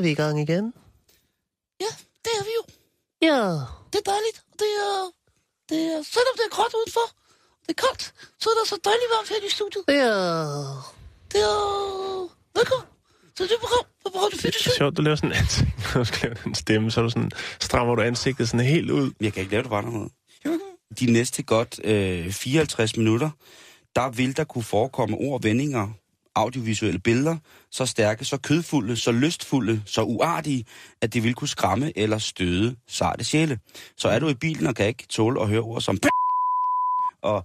Er vi i gang igen. Ja, det er vi jo. Ja, Det er dejligt. Det er, det er, selvom det er gråt udenfor, det er koldt, så er der så dejligt varmt her i studiet. ja. Det er... Velkommen til det program på Radio Det er 24 sjovt, du laver sådan en ansigt, når du skal lave den stemme, så er du sådan, strammer du ansigtet sådan helt ud. Jeg kan ikke lave det bare noget. De næste godt øh, 54 minutter, der vil der kunne forekomme ord, vendinger, audiovisuelle billeder, så stærke, så kødfulde, så lystfulde, så uartige, at det vil kunne skræmme eller støde sarte sjæle. Så er du i bilen og kan ikke tåle at høre ord som og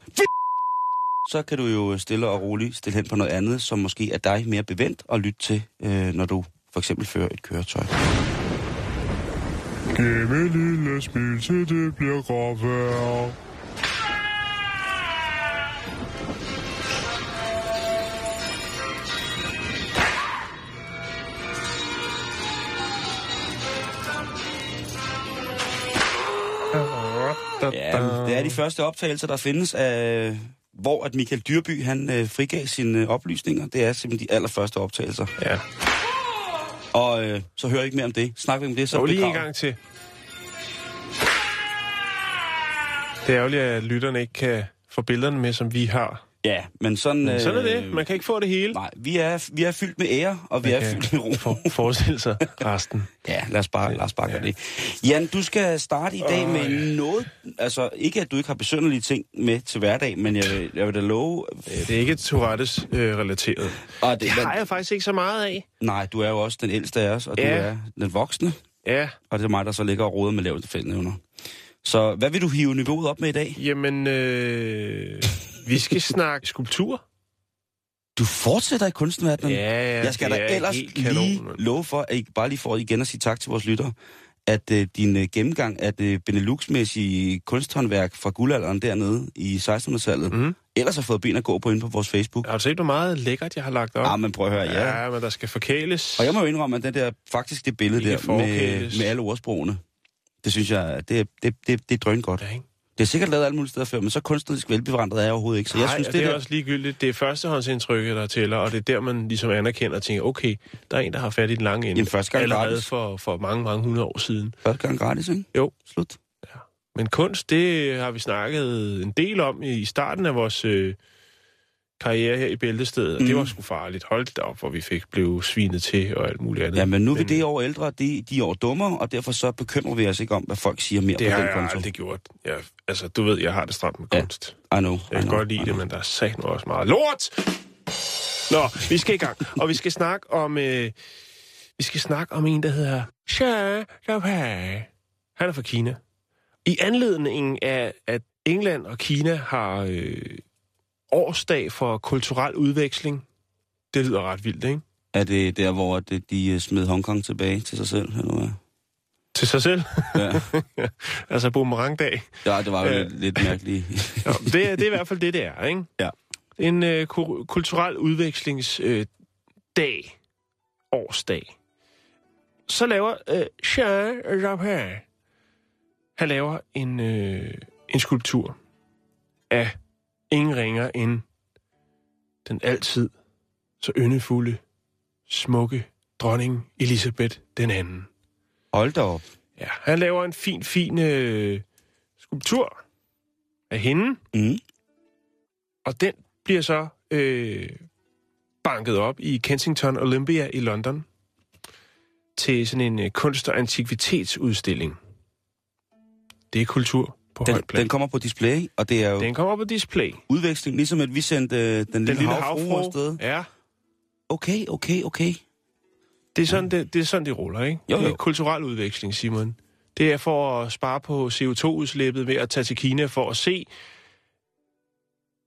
så kan du jo stille og roligt stille hen på noget andet, som måske er dig mere bevendt og lytte til, øh, når du for eksempel fører et køretøj. Giv lille smil, til det bliver gråvejr. Ja, det er de første optagelser, der findes af, hvor at Michael Dyrby han øh, frigav sine øh, oplysninger. Det er simpelthen de allerførste optagelser. Ja. Og øh, så hører jeg ikke mere om det. Snak vi om det, så Så lige en gang til. Det er ærgerligt, at lytterne ikke kan få billederne med, som vi har. Ja, men sådan... Men sådan er det. Man kan ikke få det hele. Nej, vi er, vi er fyldt med ære, og vi Man er fyldt med ro. For, forestille sig resten. Ja, lad os bare, lad os bare gøre det. Jan, du skal starte i dag med noget... Altså, ikke at du ikke har besønderlige ting med til hverdag, men jeg vil, jeg vil da love... Det er ikke Tourettes øh, relateret. Og Det har jeg faktisk ikke så meget af. Nej, du er jo også den ældste af os, og Ja. du er den voksne. Ja, Og det er mig, der så ligger og råder med laveste fældnævner. Så hvad vil du hive niveauet op med i dag? jamen, øh, vi skal snakke skulptur. Du fortsætter i kunstverdenen. Ja, ja, jeg skal det da er ellers lige kanon, mand. love for, at I bare lige får igen at sige tak til vores lyttere, at øh, din øh, gennemgang af det Benelux-mæssige kunsthåndværk fra guldalderen dernede i 1600-tallet, Mhm. ellers har fået ben at gå på inde på vores Facebook. Har du set, hvor meget lækkert jeg har lagt op? Ah, men prøv at høre, ja. ja men der skal forkæles. Og jeg må jo indrømme, at den der, faktisk det billede der med, med alle ordsprogene, det synes jeg, det, det, det, det er drøn godt. Ja, ikke? Det er sikkert lavet alle mulige steder før, men så kunstnerisk velbevandret er jeg overhovedet ikke. Så jeg Nej, synes, det, det er der, også ligegyldigt. Det er førstehåndsindtrykket, der tæller, og det er der, man ligesom anerkender og tænker, okay, der er en, der har fat i den lange ende. Jamen, første gang Allerede gratis. for, for mange, mange hundrede år siden. første gang gratis, ikke? Jo. Slut. Men kunst, det har vi snakket en del om i starten af vores øh, karriere her i Bæltestedet, og Mm. det var sgu farligt. Hold da op, hvor vi fik blev svinet til og alt muligt andet. Ja, men nu er vi det år ældre, de, de er år dummere, og derfor så bekymrer vi os ikke om, hvad folk siger mere Det på har den jeg konto. aldrig gjort. Jeg, altså, du ved, jeg har det stramt med Ja. kunst. I know. Jeg kan godt lide det, men der er sagt også meget lort! Nå, vi skal i gang. Og vi skal snakke om... Øh, vi skal snakke om en, der hedder Xia Xiaopei. Han er fra Kina. I anledningen af, at England og Kina har øh, årsdag for kulturel udveksling. Det lyder ret vildt, ikke? Er det der, hvor det, de øh, smed Hongkong tilbage til sig selv? Eller hvad? Til sig selv. Ja. altså boomerangdag. ja, det var jo Ja. lidt, lidt mærkeligt. Nå, det, er- det er i hvert fald det, det er, ikke? Ja. En øh, ku- kulturel udvekslingsdag. Øh, dag. årsdag. Så laver øh, Jean han laver en, øh, en skulptur af ingen ringer end den altid så yndefulde, smukke dronning Elisabeth den anden. Hold da op. Ja, han laver en fin, fin øh, skulptur af hende, Mm. og den bliver så øh, banket op i Kensington Olympia i London til sådan en øh, kunst- og antikvitetsudstilling. Det er kultur på Den, højt plan. den kommer på display, og det er jo Den kommer på display. udveksling, ligesom at vi sendte øh, den, Den lille, lille havfrue havfru. afsted. Ja, Okay, okay, okay. Det er sådan, det, det, er sådan, det ruller, ikke? Jo, Det er jo. kulturel udveksling, Simon. Det er for at spare på CO2-udslippet ved at tage til Kina for at se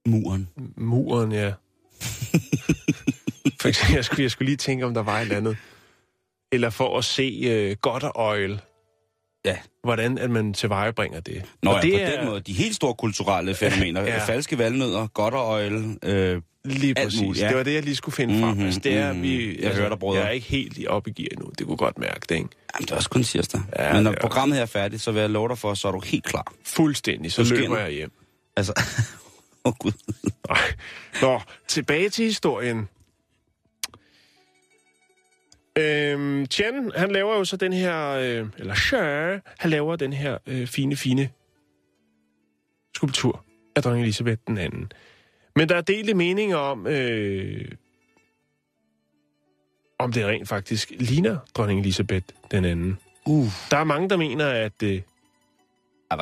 Muren. muren, ja. for eksempel, jeg skulle, jeg skulle lige tænke, om der var et eller andet. Eller for at se uh, Gutter Oil. Ja. Hvordan at man tilvejebringer det. Nå Og ja, det på er den måde. De helt store kulturelle fænomener. Ja. Falske valnødder, godterøjle. Øh, Lige alt præcis. muligt, ja. Det var det, jeg lige skulle finde frem. Mhm, Altså, det er, mhm. vi, Jeg altså, hører dig, brødre. Jeg er ikke helt i op i gear endnu. Det kunne godt mærke det, ikke? jamen, det er også kun tirsdag. Ja, Men når programmet her er færdigt, så vil jeg love dig for, så er du helt klar. Fuldstændig. Så Så løber jeg hjem. Altså, åh oh, gud. Nå, tilbage til historien. Øhm, Chen, han laver jo så den her, øh, eller Cher, han laver den her øh, fine, fine skulptur af dronning Elisabeth den anden. Men der er delte meninger om, øh, om det rent faktisk ligner dronning Elisabeth den anden. Uh, Der er mange, der mener, at øh,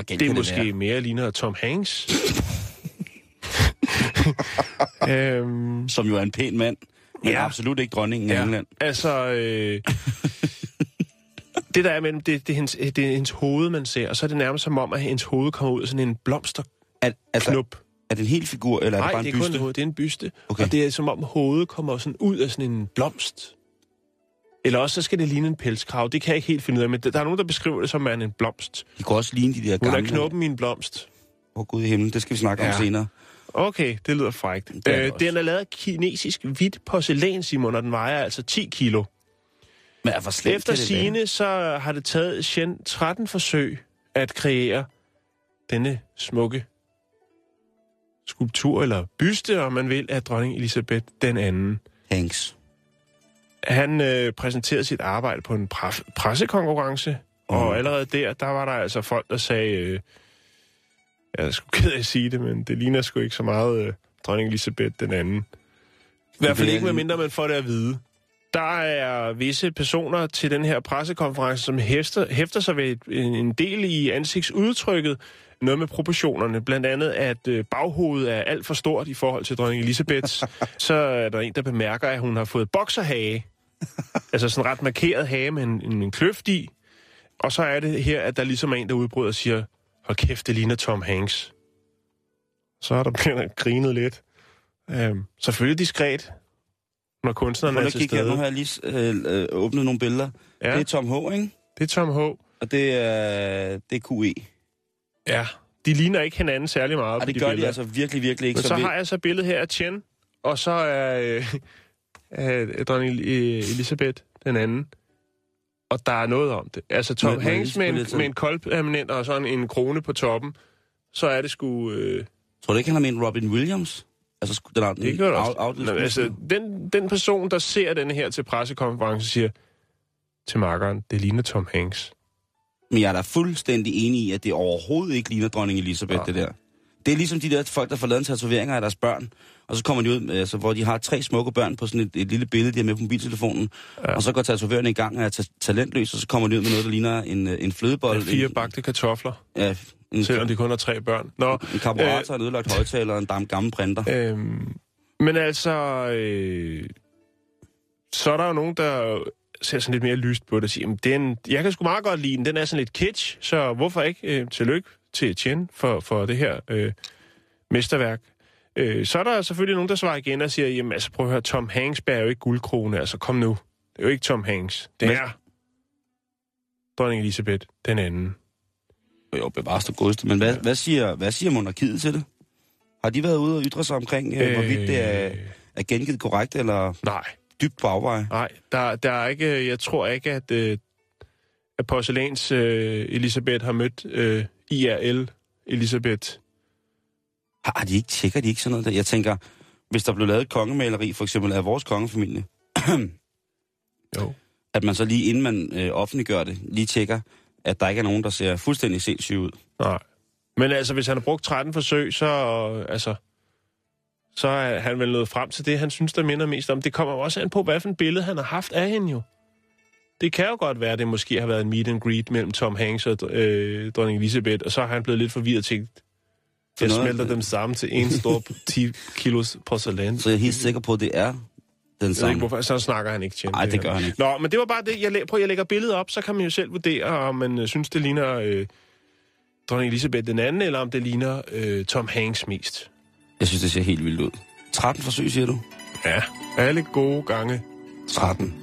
det kan måske være? mere ligner Tom Hanks. øhm, Som jo er en pæn mand, men Ja. absolut ikke dronningen af England. Altså, øh, det der er mellem, det, det, er hendes, det er hendes hoved, man ser, og så er det nærmest som om, at hendes hoved kommer ud af sådan en blomsterknup. Er, altså, er det en hel figur, eller er Nej, det bare det en er kun byste? en hoved, det er en byste. Okay. Og det er som om hovedet kommer sådan ud af sådan en blomst. Eller også så skal det ligne en pelskrav. Det kan jeg ikke helt finde ud af, men der er nogen, der beskriver det som er en blomst. De kan også ligne de der Hun er gamle... knuppen i en blomst. Åh, Gud i himlen, det skal vi snakke. Ja. om senere. Okay, det lyder frækt. Det er Øh, også. den er lavet af kinesisk hvidt porcelæn, Simon, og den vejer altså 10 kilo. Men er for slemt Efter sine så har det taget Shen 13 forsøg at kreere denne smukke skulptur, eller byste, om man vil, af dronning Elisabeth den anden. Hanks. Han øh, præsenterede sit arbejde på en pre- pressekonkurrence, mm. og allerede der, der var der altså folk, der sagde, øh, jeg er sgu ked af at sige det, men det ligner sgu ikke så meget øh, dronning Elisabeth den anden. I hvert fald ikke, medmindre man får det at vide. Der er visse personer til den her pressekonference, som hæfter, hæfter sig ved en del i ansigtsudtrykket, noget med proportionerne. Blandt andet, at øh, baghovedet er alt for stort i forhold til dronning Elisabeths. så er der en, der bemærker, at hun har fået bokserhage. altså sådan ret markeret hage med en, en, en kløft i. Og så er det her, at der ligesom er en, der udbryder og siger, hold kæft, det ligner Tom Hanks. Så er der blevet grinet lidt. Øhm, selvfølgelig diskret, når kunstneren er til kigge her, nu stede. har jeg lige øh, øh, åbnet nogle billeder. Ja. Ja, Det er Tom H., ikke? det er Tom H. Og det er, det er QE. Ja, de ligner ikke hinanden særlig meget Og på det de gør de billeder. altså virkelig, virkelig ikke. Men så vi- har jeg så billedet her af Chen, og så er øh, øh, dronning øh, Elisabeth den anden. Og der er noget om det. Altså Tom lige Hanks med en, med en koldpermanent og sådan en krone på toppen. Så er det sgu... Øh, Tror du ikke, han har med en Robin Williams? Altså, den, den, det gør også. af- Nå, altså, den, den person, der ser den her til pressekonference, siger til makkeren, det ligner Tom Hanks. Men jeg er da fuldstændig enig i, at det overhovedet ikke ligner dronning Elisabeth, Ja. det der. Det er ligesom de der folk, der får lavet en tatoveringer af deres børn, og så kommer de ud, altså, hvor de har tre smukke børn på sådan et, et lille billede, de har med på mobiltelefonen, ja. og så går tatovørerne i gang og er ta- talentløs, og så kommer de ud med noget, der ligner en, øh, en flødebold. Med fire en, bagte kartofler, ja, en, selvom de kun har tre børn. Nå, en karburator, en ødelagt højtaler og en dam, gammel printer. Øhm, men altså, øh, så er der jo nogen, der ser sådan lidt mere lyst på det og siger, "Jamen, den, jeg kan sgu meget godt lide den, den er sådan lidt kitsch, så hvorfor ikke øh, tillykke til Chen for, for det her øh, mesterværk. Øh, så er der selvfølgelig nogen, der svarer igen og siger, jamen altså prøv at høre, Tom Hanks bærer jo ikke guldkrone, altså kom nu. Det er jo ikke Tom Hanks, det Men- er dronning Elisabeth den anden. Jo, bevares det godeste. Men hvad, hvad, siger, hvad siger monarkiet til det? Har de været ude og ytre sig omkring, øh, hvorvidt det er, er gengivet korrekt eller Nej, dybt på afvej? Nej, der, der er ikke, jeg tror ikke, at, øh, at porcelæns øh, Elisabeth har mødt øh, IRL Elisabeth. Har, har de ikke, tjekker de ikke sådan noget der? Jeg tænker, hvis der blev lavet et kongemaleri, for eksempel af vores kongefamilie, Jo. at man så lige inden man øh, offentliggør det, lige tjekker, at der ikke er nogen, der ser fuldstændig sindssyg ud. Nej. Men altså, hvis han har brugt 13 forsøg, så, øh, altså, så er han vel nået frem til det, han synes, der minder mest om. Det kommer også an på, hvad for et billede han har haft af hende jo. Det kan jo godt være, at det måske har været en meet and greet mellem Tom Hanks og øh, dronning Elisabeth, og så har han blevet lidt forvirret til, jeg noget- smelter dem sammen til en stor 10 kilos porcelæn. Så jeg er helt sikker på, at det er den Jeg samme. ikke, hvorfor. Så snakker han ikke til Nej, det gør han ikke. Nå, men det var bare det. Jeg, læ- prøv, jeg lægger billedet op, så kan man jo selv vurdere, om man øh, synes, det ligner øh, dronning Elisabeth den anden, eller om det ligner øh, Tom Hanks mest. Jeg synes, det ser helt vildt ud. 13 forsøg, siger du? Ja, alle gode gange 13.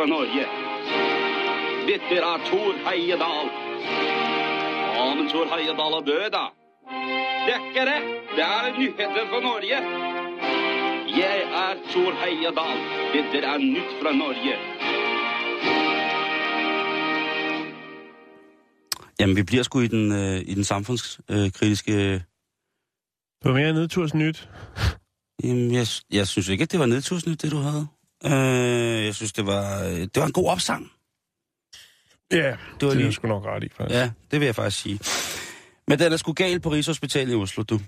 fra Norge. Dette er Tor Heyerdahl. Ja, men Tor Heyerdahl er død, da. Det er ikke det. Det er nyheter fra Norge. Jeg er Tor Heyerdahl. Dette er nytt fra Norge. Jamen, vi bliver sgu i den, øh, i den samfundskritiske... Øh, Det var mere nedtursnyt. jamen, jeg, jeg synes ikke, at det var nedtursnyt, det du havde. Øh, jeg synes, det var, øh, det var en god opsang. Ja, Det var det lige- sgu nok ret i, faktisk. Ja, det vil jeg faktisk sige. Men den er sgu galt på Rigshospitalet i Oslo, du.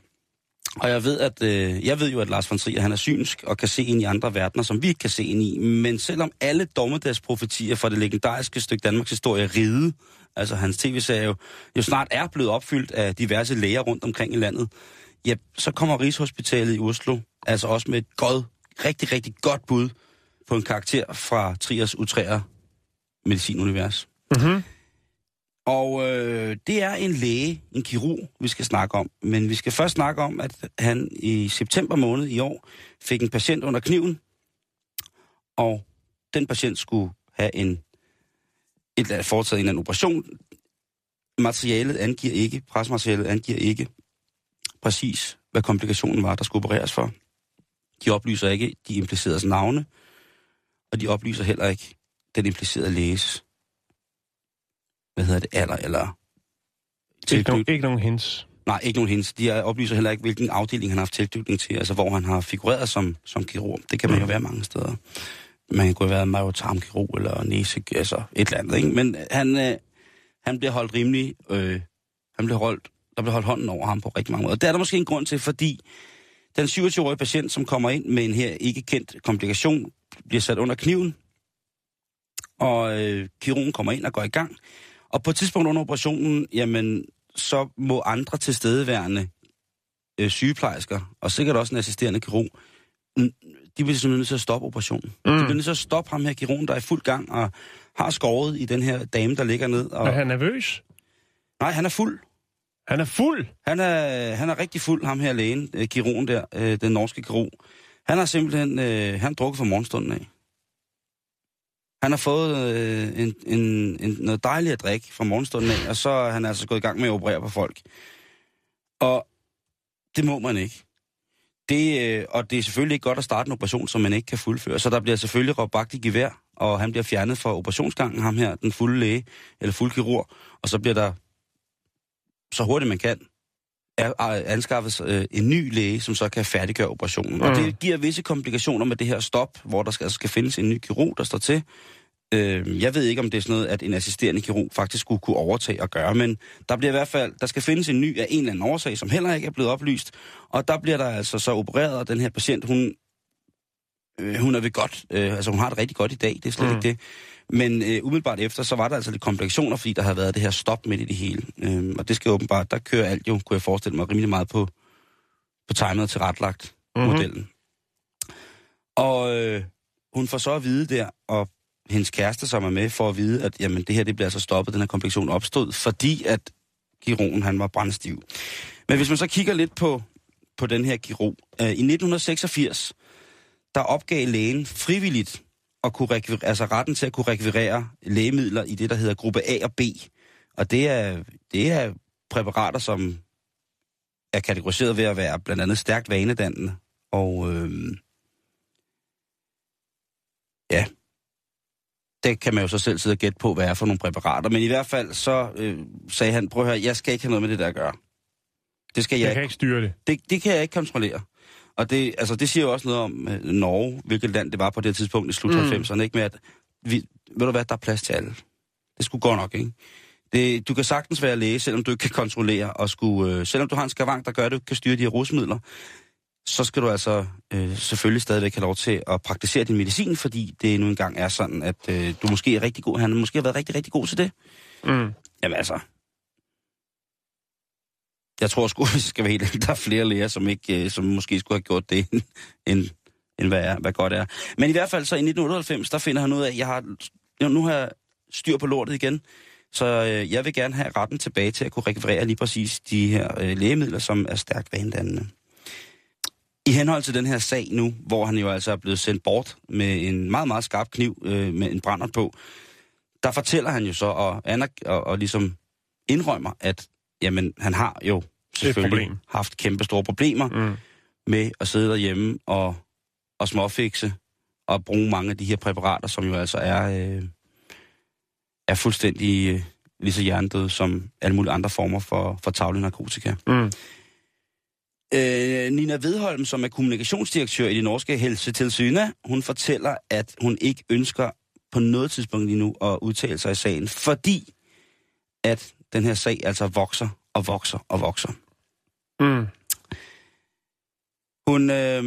Og jeg ved, at, øh, jeg ved jo, at Lars von Trier, han er synsk og kan se ind i andre verdener, som vi ikke kan se ind i. Men selvom alle dommedagsprofetier fra det legendariske stykke Danmarks historie Ride, altså hans tv-serie, jo, jo snart er blevet opfyldt af diverse læger rundt omkring i landet, ja, så kommer Rigshospitalet i Oslo altså også med et godt, rigtig, rigtig godt bud på en karakter fra Triers utræer medicinunivers. Mm-hmm. Og øh, det er en læge, en kirurg, vi skal snakke om. Men vi skal først snakke om, at han i september måned i år fik en patient under kniven. Og den patient skulle have en, et, eller andet- foretaget en eller anden operation. Materialet angiver ikke, presmaterialet angiver ikke præcis, hvad komplikationen var, der skulle opereres for. De oplyser ikke de impliceredes navne, og de oplyser heller ikke den implicerede læges hvad hedder det, alder eller Ikke, nogen, ikke nogen hints. Nej, ikke nogen hints. De er- oplyser heller ikke, hvilken afdeling han har haft tilknytning til, altså hvor han har figureret som, som kirurg. Det kan man jo være mange steder. Man kunne have været majotarmkirurg eller næse, altså et eller andet, ikke? Men han, øh, han bliver holdt rimelig, øh, han bliver holdt, der bliver holdt hånden over ham på rigtig mange måder. Det er der måske en grund til, fordi den 27-årige patient, som kommer ind med en her ikke kendt komplikation, bliver sat under kniven, og øh, kirurgen kommer ind og går i gang. Og på et tidspunkt under operationen, jamen, så må andre tilstedeværende øh, sygeplejersker, og sikkert også en assisterende kirurg, de bliver simpelthen nødt til at stoppe operationen. Mm. De bliver nødt til at stoppe ham her kirurgen, der er i fuld gang, og har skåret i den her dame, der ligger ned. Og... Er han nervøs? Nej, han er fuld. Han er fuld. Han er, han er rigtig fuld, ham her lægen, øh, kirurgen der, øh, den norske kirurg. Han har simpelthen øh, han drukket fra morgenstunden af. Han har fået øh, en, en, en, noget dejligt at drikke fra morgenstunden af, og så er han altså gået i gang med at operere på folk. Og det må man ikke. Det, øh, og det er selvfølgelig ikke godt at starte en operation, som man ikke kan fuldføre. Så der bliver selvfølgelig råbt bagt i gevær, og han bliver fjernet fra operationsgangen, ham her, den fulde læge, eller fuld kirurg. Og så bliver der, så hurtigt man kan, anskaffes øh, en ny læge, som så kan færdiggøre operationen. Mm. Og det giver visse komplikationer med det her stop, hvor der skal, altså skal findes en ny kirurg, der står til. Øh, jeg ved ikke, om det er sådan noget, at en assisterende kirurg faktisk skulle kunne overtage og gøre, men der bliver i hvert fald, der skal findes en ny af en eller anden årsag, som heller ikke er blevet oplyst. Og der bliver der altså så opereret, og den her patient, hun, øh, hun er ved godt, øh, altså hun har det rigtig godt i dag, det er slet mm. ikke det. Men øh, umiddelbart efter, så var der altså lidt komplikationer, fordi der havde været det her stop midt i det hele. Øh, og det skal åbenbart, der kører alt jo, kunne jeg forestille mig, rimelig meget på, på timet til retlagt Mhm. modellen. Og øh, hun får så at vide der, og hendes kæreste, som er med, får at vide, at jamen, det her det bliver altså stoppet, den her komplikation opstod, fordi at kirurgen han var brændstiv. Men hvis man så kigger lidt på, på den her kirurg. Øh, I 1986, der opgav lægen frivilligt at kunne rekvirere, altså retten til at kunne rekvirere lægemidler i det, der hedder gruppe A og B. Og det er, det er præparater, som er kategoriseret ved at være blandt andet stærkt vanedannende. Og øh, ja, det kan man jo så selv sidde og gætte på, hvad er for nogle præparater. Men i hvert fald så øh, sagde han, prøv at høre, jeg skal ikke have noget med det der at gøre. Det skal jeg, Jeg kan ikke styre det. det, det kan jeg ikke kontrollere. Og det, altså, det siger jo også noget om øh, Norge, hvilket land det var på det tidspunkt i slut Mm. 90'erne, ikke med at, vi, ved du hvad, der er plads til alle. Det skulle godt nok, ikke? Det, du kan sagtens være læge, selvom du ikke kan kontrollere, og skulle, øh, selvom du har en skavank, der gør, at du ikke kan styre de her rusmidler, så skal du altså øh, selvfølgelig stadigvæk have lov til at praktisere din medicin, fordi det nu engang er sådan, at øh, du måske er rigtig god. Han måske har været rigtig, rigtig god til det. Mm. Jamen altså, jeg tror sgu, hvis jeg skal være helt der er flere læger, som, ikke, øh, som måske skulle have gjort det, end, end, end hvad, er, hvad godt er. Men i hvert fald så i 1998, der finder han ud af, at jeg har, jo, nu har jeg styr på lortet igen, så øh, jeg vil gerne have retten tilbage til at kunne rekvirere lige præcis de her øh, lægemidler, som er stærkt vanedannende. I henhold til den her sag nu, hvor han jo altså er blevet sendt bort med en meget, meget skarp kniv øh, med en brænder på, der fortæller han jo så og, anerk- og, og ligesom indrømmer, at jamen, han har jo selvfølgelig problem. haft kæmpe store problemer Mm. med at sidde derhjemme og, og småfikse og bruge mange af de her præparater, som jo altså er, øh, er fuldstændig øh, lige så hjernedøde som alle mulige andre former for, for tavlig narkotika. Mm. Øh, Nina Vedholm, som er kommunikationsdirektør i det norske helsetilsynet, hun fortæller, at hun ikke ønsker på noget tidspunkt lige nu at udtale sig i sagen, fordi at den her sag altså vokser og vokser og vokser. Mm. Hun, øh,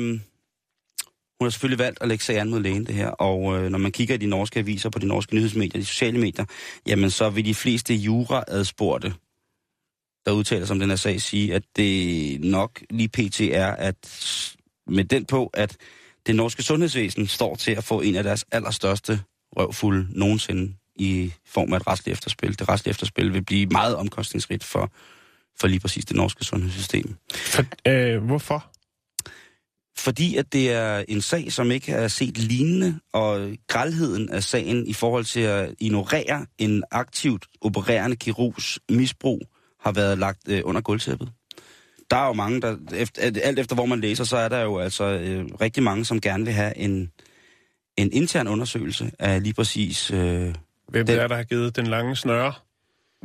hun har selvfølgelig valgt at lægge sig an mod lægen, det her. Og øh, når man kigger i de norske aviser, på de norske nyhedsmedier, de sociale medier, jamen så vil de fleste juraadspurgte, der udtaler sig om den her sag, sige, at det nok lige pt. er, at med den på, at det norske sundhedsvæsen står til at få en af deres allerstørste røvfulde nogensinde i form af et retsligt efterspil. Det retslige efterspil vil blive meget omkostningsrigt for, for lige præcis det norske sundhedssystem. For, øh, hvorfor? Fordi at det er en sag, som ikke er set lignende, og grælheden af sagen i forhold til at ignorere en aktivt opererende kirurgs misbrug, har været lagt øh, under gulvtæppet. Der er jo mange, der, efter, alt efter hvor man læser, så er der jo altså øh, rigtig mange, som gerne vil have en, en intern undersøgelse af lige præcis øh, Hvem Den- er, der har givet den lange snøre?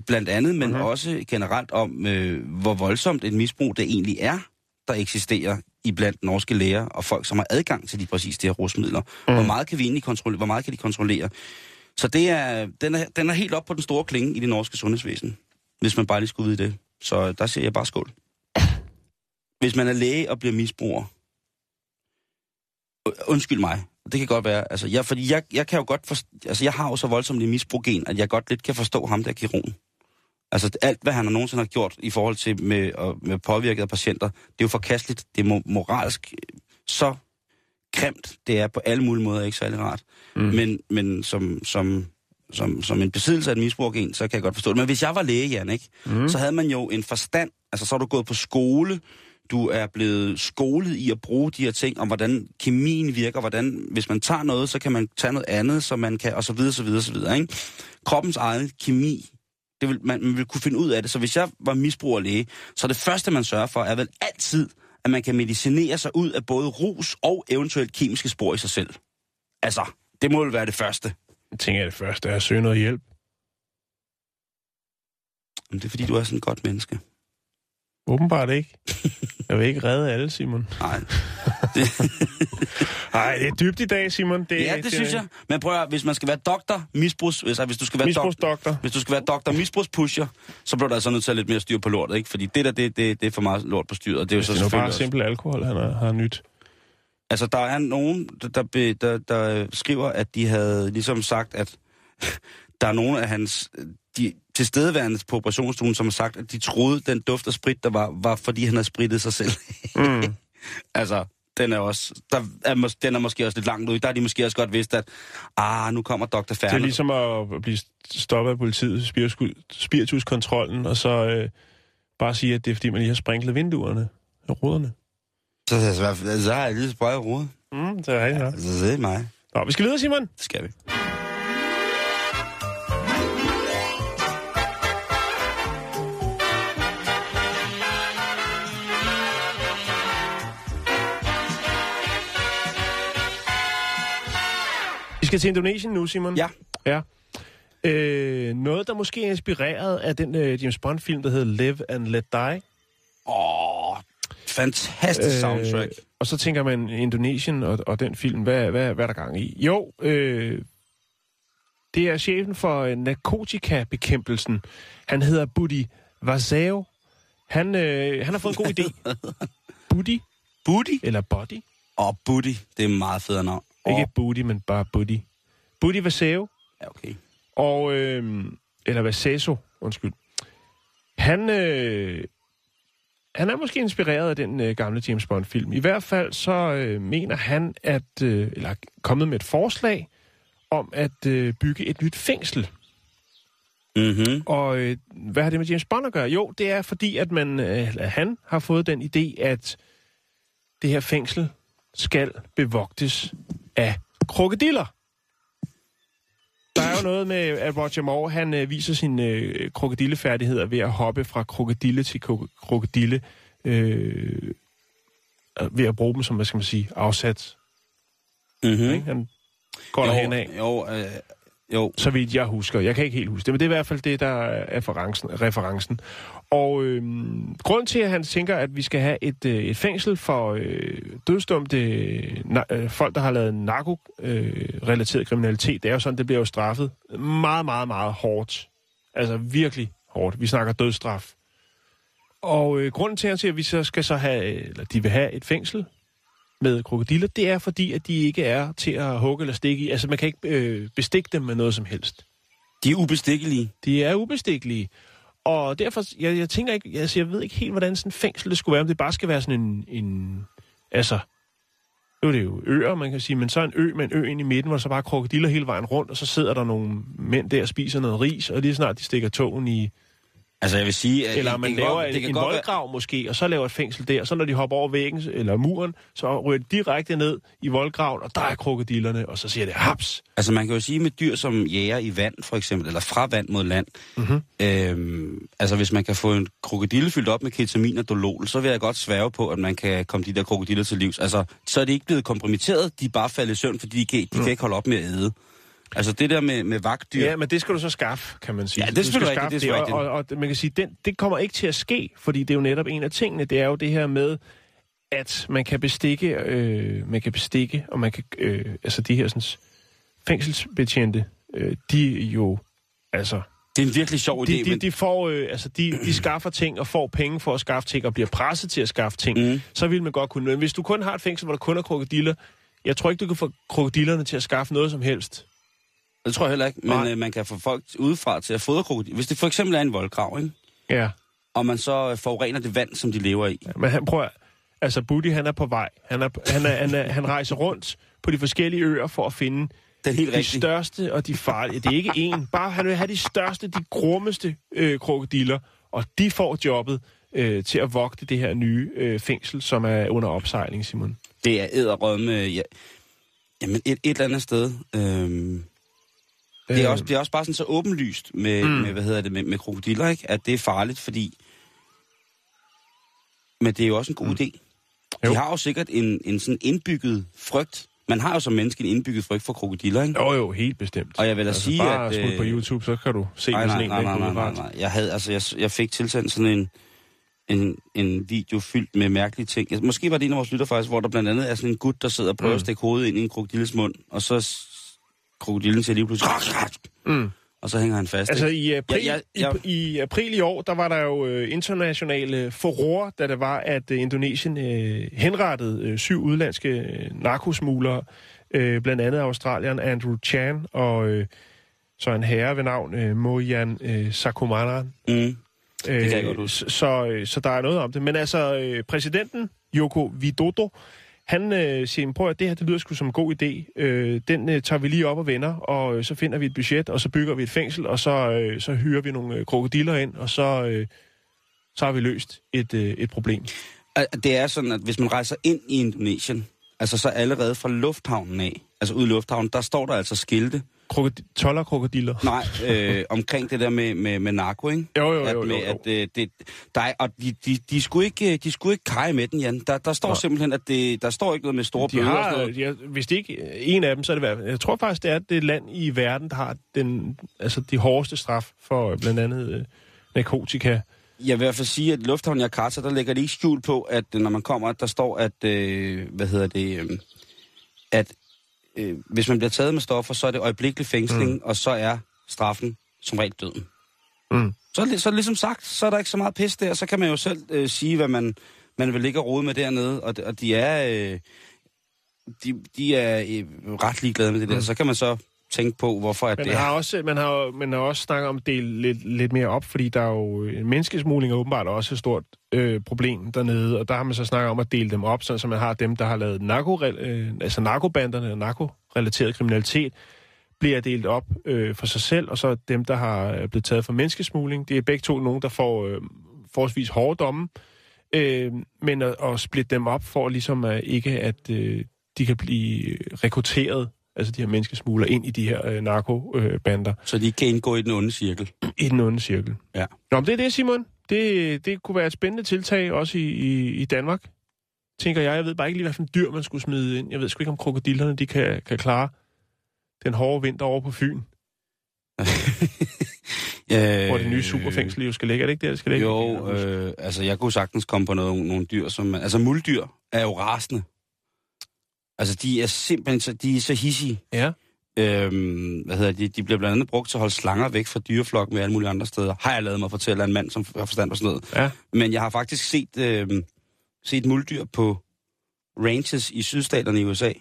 Blandt andet, men Mhm. uh-huh. også generelt om, øh, hvor voldsomt et misbrug det egentlig er, der eksisterer i blandt norske læger og folk, som har adgang til de præcis de her rusmidler. Mm. Hvor meget kan vi egentlig kontrollere? Hvor meget kan de kontrollere? Så det er, den, er, den er helt op på den store klinge i det norske sundhedsvæsen, hvis man bare lige skulle vide det. Så der siger jeg bare skål. Hvis man er læge og bliver misbruger, undskyld mig, det kan godt være, altså jeg, fordi jeg, jeg kan jo godt forstå, altså jeg har jo så voldsomt en misbrugen, at jeg godt lidt kan forstå ham der kirurgen. Altså alt, hvad han har nogensinde har gjort i forhold til med, med påvirkede patienter, det er jo forkasteligt, det er mo- moralsk øh, så grimt, det er på alle mulige måder ikke særlig rart. Mm. Men, men som, som, som, som en besiddelse af et misbrugen, så kan jeg godt forstå det. Men hvis jeg var læge, Jan, ikke? Mm. så havde man jo en forstand, altså så er du gået på skole, du er blevet skolet i at bruge de her ting, om hvordan kemien virker, hvordan, hvis man tager noget, så kan man tage noget andet, så man kan, og så videre, så videre, så videre, ikke? Kroppens egen kemi, det vil, man, man vil kunne finde ud af det. Så hvis jeg var misbrugerlæge, så det første, man sørger for, er vel altid, at man kan medicinere sig ud af både rus og eventuelt kemiske spor i sig selv. Altså, det må vel være det første. Jeg tænker, at det første er at søge noget hjælp. Men det er fordi, du er sådan et godt menneske. Åbenbart ikke. Jeg vil ikke redde alle, Simon. Nej, Nej, det er dybt i dag, Simon. Det, ja, det synes jeg. Men prøv at, hvis man skal være doktor, misbrugs, altså, hvis du skal være doktor, Misbrugsdoktor. hvis du skal være doktor misbrugspusher, så bliver der altså nødt til at lidt mere styr på lortet, ikke? Fordi det der, det, det, det er for meget lort på styret, og det er jo så Det er bare også. simpel alkohol, han har, har nyt. Altså, der er nogen, der, der, be- der, der skriver, at de havde ligesom sagt, at der er nogle af hans de tilstedeværende på operationsstuen, som har sagt, at de troede, den duft af sprit, der var, var fordi han havde spritet sig selv. Mm. altså, den er også, der er, mås- den er måske også lidt langt ude. Der er de måske også godt vidst, at ah, nu kommer Dr. Det Ferner. er ligesom at blive stoppet af politiet, spiritus- spirituskontrollen, og så øh, bare sige, at det er, fordi man lige har sprinklet vinduerne og ruderne. Så, så, så, så har jeg lige sprøjet rodet. Mm, det er rigtigt. Ja. Så det er mig. Nå, vi skal videre, Simon. Det skal. Vi skal til Indonesien nu, Simon. Ja. Ja. Øh, noget, der måske er inspireret af den øh, James Bond-film, der hedder Live and Let Die. Åh, fantastisk øh, soundtrack. Og så tænker man Indonesien og, og den film, hvad, hvad, hvad er der gang i? Jo, øh, Det er chefen for øh, narkotikabekæmpelsen. Han hedder Budi Vazao. Han, øh, han har fået en god idé. Budi Booty eller Body. og Booty. Det er meget federe navn. Ikke Og, Budi, men bare Budi. Budi Vazao. ja, okay. Og, øh, eller Vaseso, undskyld. Han, øh, han er måske inspireret af den øh, gamle James Bond-film. I hvert fald så øh, mener han, at, øh, eller er kommet med et forslag om at øh, bygge et nyt fængsel. Mm-hmm. Og øh, hvad har det med James Bond at gøre? Jo, det er fordi, at man, øh, han har fået den idé, at det her fængsel skal bevogtes af krokodiller. Der er jo noget med, at Roger Moore, han øh, viser sine øh, krokodillefærdigheder ved at hoppe fra krokodille til kro- krokodille, øh, ved at bruge dem som, hvad skal man sige, afsat. Mm-hmm. Ikke? Han går derhen af. Jo, øh, jo. så vidt jeg husker. Jeg kan ikke helt huske det, men det er i hvert fald det, der er referencen. referencen. Og øh, grund til, at han tænker, at vi skal have et, øh, et fængsel for øh, dødsdomte na- øh, folk, der har lavet narko-relateret kriminalitet, det er jo sådan, det bliver jo straffet meget, meget, meget hårdt. Altså virkelig hårdt. Vi snakker dødsstraf. Og øh, grunden til, at han siger, at vi så skal så have, øh, eller de vil have et fængsel med krokodiller, det er fordi, at de ikke er til at hugge eller stikke i. Altså, man kan ikke øh, bestikke dem med noget som helst. De er ubestikkelige. De er ubestikkelige. Og derfor, jeg, jeg tænker ikke, altså, jeg ved ikke helt, hvordan sådan en fængsel det skulle være, om det bare skal være sådan en, en altså, nu er det jo øer, man kan sige, men så en ø med en ø ind i midten, hvor der så bare er krokodiller hele vejen rundt, og så sidder der nogle mænd der og spiser noget ris, og lige snart de stikker tågen i, Altså, jeg vil sige... at eller man laver godt- en, det kan en godt være- voldgrav måske, og så laver et fængsel der, så når de hopper over væggen eller muren, så ryger de direkte ned i voldgraven, og der er krokodillerne, og så siger det haps. Altså man kan jo sige med dyr som jæger i vand for eksempel, eller fra vand mod land. Mhm. Øhm, altså hvis man kan få en krokodille fyldt op med ketamin og dolol, så vil jeg godt sværge på, at man kan komme de der krokodiller til livs. Altså så er de ikke blevet kompromitteret, de er bare faldet i søvn, fordi de, kan, de Mm. kan ikke holde op med at æde. Altså det der med, med vagtdyr, Ja, men det skal du så skaffe, kan man sige. Ja, det Du skal selvfølgelig skaffe det er og, og, og, man kan sige, den, det kommer ikke til at ske, fordi det er jo netop en af tingene, det er jo det her med, at man kan bestikke, øh, man kan bestikke, og man kan, øh, altså de her sådan, fængselsbetjente, øh, de jo, altså, det er en virkelig sjov idé. de, de, men, de får, øh, altså de, de skaffer ting og får penge for at skaffe ting, og bliver presset til at skaffe ting, Mm. så vil man godt kunne. Men hvis du kun har et fængsel, hvor der kun er krokodiller, jeg tror ikke, du kan få krokodillerne til at skaffe noget som helst. Det tror jeg heller ikke, men Nej. øh, man kan få folk udefra til at fodre krokodiller. Hvis det for eksempel er en voldgrav, ikke? Ja. og man så øh, forurener det vand, som de lever i. Men han prøver, altså Buddy, han er på vej. Han, er, han, er, han, er, han rejser rundt på de forskellige øer for at finde Den helt de rigtige. største og de farlige. Det er ikke én. Bare han vil have de største, de grummeste øh, krokodiller, og de får jobbet øh, til at vogte det her nye øh, fængsel, som er under opsejling, Simon. Det er æderrømme. Ja, jamen et, et eller andet sted. Øhm, det, er Øh. også, det er også bare sådan så åbenlyst med, mm. med hvad hedder det, med, med krokodiller, ikke? at det er farligt, fordi... Men det er jo også en god mm. idé. Jo. De har jo sikkert en, en sådan indbygget frygt. Man har jo som menneske en indbygget frygt for krokodiller, ikke? Jo, jo, helt bestemt. Og jeg vil da altså, sige, bare at, smut på øh, YouTube, så kan du se, Nej, nej, en nej, nej, nej, nej, nej. Jeg, havde, altså, jeg, jeg fik tilsendt sådan en, en, en video fyldt med mærkelige ting. Måske var det en af vores lytter faktisk, hvor der blandt andet er sådan en gut, der sidder og prøver mm. at stikke hovedet ind i en krokodilles mund, og så krokodillen siger lige pludselig... Mm. Og så hænger han fast. Altså i april, Ja, ja, ja. I, i april i år, der var der jo øh, internationale forroer, da det var, at øh, Indonesien øh, henrettede øh, syv udlandske øh, narkosmuglere, øh, blandt andet Australieren Andrew Chan og øh, så en herre ved navn øh, Mojan øh, Sakumaran. Mm. Øh, kan jeg godt huske. Så, så, øh, så der er noget om det. Men altså, øh, præsidenten, Joko Widodo, han øh, siger, prøv at det her, det lyder sgu som en god idé. Øh, den øh, tager vi lige op og vender, og øh, så finder vi et budget, og så bygger vi et fængsel, og så, øh, så hyrer vi nogle øh, krokodiller ind, og så, øh, så har vi løst et, øh, et problem. Det er sådan, at hvis man rejser ind i Indonesien, altså så allerede fra lufthavnen af, altså ude i lufthavnen, der står der altså skilte, Krokodi- toller krokodiller. nej, øh, omkring det der med, med, med narko, ikke? Jo, jo, at, jo, jo, med, jo. At, øh, det, der er, og de, de, de, skulle ikke, de skulle ikke kage med den, Jan. Der, der står Nå. simpelthen, at det, der står ikke noget med store De bøder og har, sådan noget. de har, hvis det ikke en af dem, så er det værd. Jeg tror faktisk, det er det land i verden, der har den, altså de hårdeste straf for øh, blandt andet øh, narkotika. Jeg vil i hvert fald sige, at i Jakarta, der lægger de ikke skjul på, at øh, når man kommer, der står, at, øh, hvad hedder det, øh, at øh, hvis man bliver taget med stoffer, så er det øjeblikkelig fængsling, mm. og så er straffen som regel døden. Mm. Så, så er det ligesom sagt, så er der ikke så meget pis der, så kan man jo selv øh, sige, hvad man, man vil ligge og rode med dernede, og, og de er, øh, de, de er øh, ret ligeglade med det der. Mm. Så kan man så tænke på, hvorfor at Man det har er... også, man har, man har også snakket om at dele lidt, lidt mere op, fordi der er jo øh, menneskesmugling er åbenbart også et stort øh, problem dernede, og der har man så snakket om at dele dem op, sådan, så man har dem, der har lavet narko, øh, altså narkobanderne og narkorelateret kriminalitet, bliver delt op øh, for sig selv, og så dem, der har øh, blevet taget for menneskesmugling. Det er begge to nogen, der får øh, forholdsvis hårde domme, øh, men at, at splitte dem op for ligesom at ikke, at øh, de kan blive rekrutteret, altså de her menneskesmugler, ind i de her øh, narkobander. Så de kan indgå i den onde cirkel. I den onde cirkel. Ja. Nå, men det er det, Simon. Det, det kunne være et spændende tiltag, også i, i, i Danmark. Tænker jeg. Jeg ved bare ikke lige, hvad for en dyr man skulle smide ind. Jeg ved sgu ikke, om krokodillerne de kan, kan klare den hårde vinter over på Fyn, øh, hvor det nye superfængsel jo skal ligge. Er det ikke der, det skal ligge? Jo, øh, altså jeg kunne sagtens komme på noget, nogle dyr, som... Altså muldyr er jo rasende. Altså de er simpelthen så, de er så hissige. Ja. Øhm, hvad hedder de? De bliver blandt andet brugt til at holde slanger væk fra dyreflok med alle mulige andre steder. Har jeg lavet mig fortælle af en mand, som har forstand på sådan noget. Ja. Men jeg har faktisk set, øhm, set muldyr på ranches i sydstaterne i USA,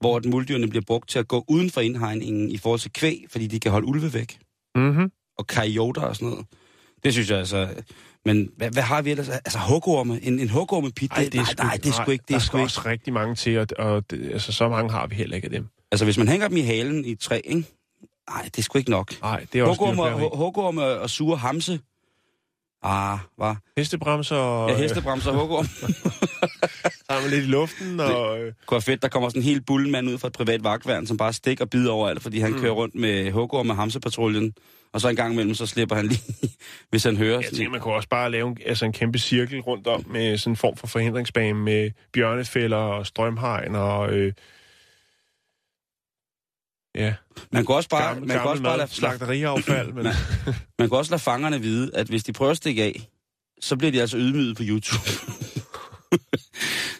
hvor at muldyrene bliver brugt til at gå uden for indhegningen i forhold til kvæg, fordi de kan holde ulve væk Mm-hmm. og coyoter og sådan noget. Det synes jeg altså... Men hvad, hvad har vi ellers? Altså hugorme? En, en hugorme-pit? Ej, det er nej, sgu, nej, det er sgu ikke. Det der er skal sgu ikke. også rigtig mange til, og, og det, altså, så mange har vi heller ikke af dem. Altså, hvis man hænger dem i halen i træ, ikke? Nej, det er sgu ikke nok. Nej, det er også Hugorme, hugorme og sure hamse. Ah, hvad? Hestebremser og Ja, hestebremser og hugorme. sammen lidt i luften. Og, øh, Kunne fedt, der kommer sådan en helt bullemand ud fra et privat vagtværn, som bare stikker og bider overalt, fordi han mm. kører rundt med hugorme og hamsepatruljen. Og så en gang imellem, så slipper han lige, hvis han hører. jeg tænker, man kunne også bare lave en, altså en kæmpe cirkel rundt om med sådan en form for forhindringsbane med bjørnefælder og strømhegn og... Øh, ja, Man kunne også bare, gammel, man kunne også bare lade, slagteriaffald. men, man kunne også lade fangerne vide, at hvis de prøver at stikke af, så bliver de altså ydmyget på YouTube.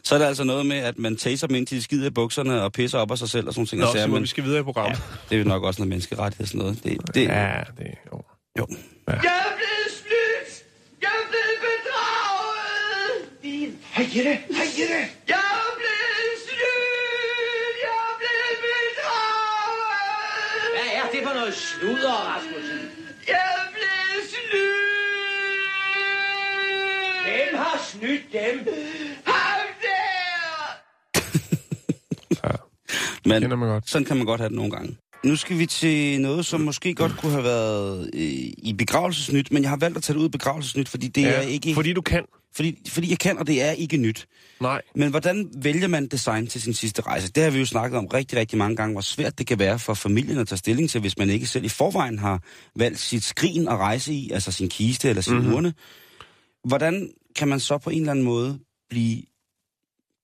så er det altså noget med, at man taser dem ind til de skider i bukserne og pisser op af sig selv og sådan ting. Nå, sager, så men vi skal videre i programmet. det er jo nok også noget menneskerettighed og sådan noget. Det, det, ja. Ja, det jo. Jo. Jeg er blevet snydt! Jeg er blevet bedraget! Hej Jette! Hej Jette! Noget sludder, Rasmussen? Jeg blevet snydt! Hvem har snydt dem? Ham der! Men man godt. sådan kan man godt have det nogle gange. Nu skal vi til noget, som måske godt kunne have været øh, i begravelsesnyt, men jeg har valgt at tage det ud i begravelsesnyt, fordi det ja, er ikke... Fordi du kan. Fordi, fordi jeg kan, og det er ikke nyt. Nej. Men hvordan vælger man design til sin sidste rejse? Det har vi jo snakket om rigtig, rigtig mange gange, hvor svært det kan være for familien at tage stilling til, hvis man ikke selv i forvejen har valgt sit skrin at rejse i, altså sin kiste eller sin Mhm. mm-hmm. urne. Hvordan kan man så på en eller anden måde blive,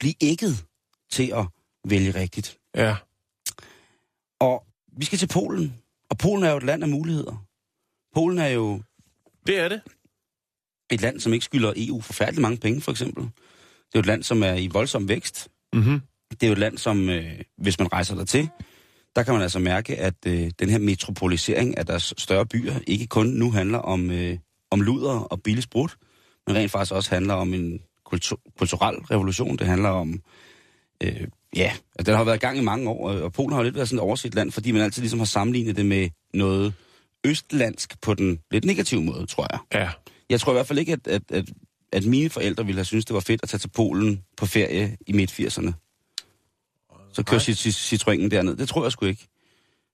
blive ægget til at vælge rigtigt? Ja. Og vi skal til Polen, og Polen er jo et land af muligheder. Polen er jo Det er det. Et land, som ikke skylder EU forfærdeligt mange penge, for eksempel. Det er jo et land, som er i voldsom vækst. Mm-hmm. Det er jo et land, som, øh, hvis man rejser der til, der kan man altså mærke, at øh, den her metropolisering af deres større byer ikke kun nu handler om, øh, om luder og billig sprut, men rent faktisk også handler om en kultur, kulturel revolution. Det handler om, øh, ja, at den har været i gang i mange år, og Polen har jo lidt været sådan et overset land, fordi man altid ligesom har sammenlignet det med noget østlandsk på den lidt negative måde, tror jeg. Ja. Jeg tror i hvert fald ikke, at, at, at, at mine forældre ville have syntes, det var fedt at tage til Polen på ferie i midt-80'erne. Så kører Cit- Cit- Citroënen derned. Det tror jeg sgu ikke.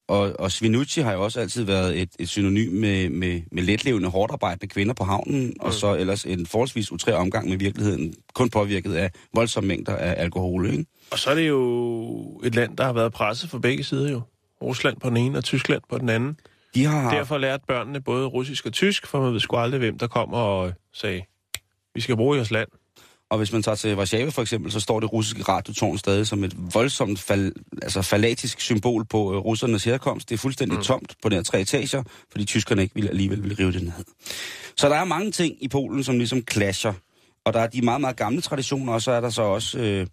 Og, og Svinucci har jo også altid været et, et synonym med, med, med letlevende, hårdt arbejdende kvinder på havnen, mm. og så ellers en forholdsvis utræ omgang med virkeligheden, kun påvirket af voldsomme mængder af alkohol, ikke? Og så er det jo et land, der har været presset fra begge sider jo. Rusland på den ene, og Tyskland på den anden. De har... Derfor lærte børnene både russisk og tysk, for man ved sgu aldrig, hvem der kommer og sagde, vi skal bruge jeres land. Og hvis man tager til Warszawa for eksempel, så står det russiske radiotårn stadig som et voldsomt fal, altså falatisk symbol på øh, russernes herkomst. Det er fuldstændig mm. tomt på de her tre etager, fordi tyskerne ikke ville, alligevel ville rive det ned. Så der er mange ting i Polen, som ligesom clasher. Og der er de meget, meget gamle traditioner, og så er der så også, øh,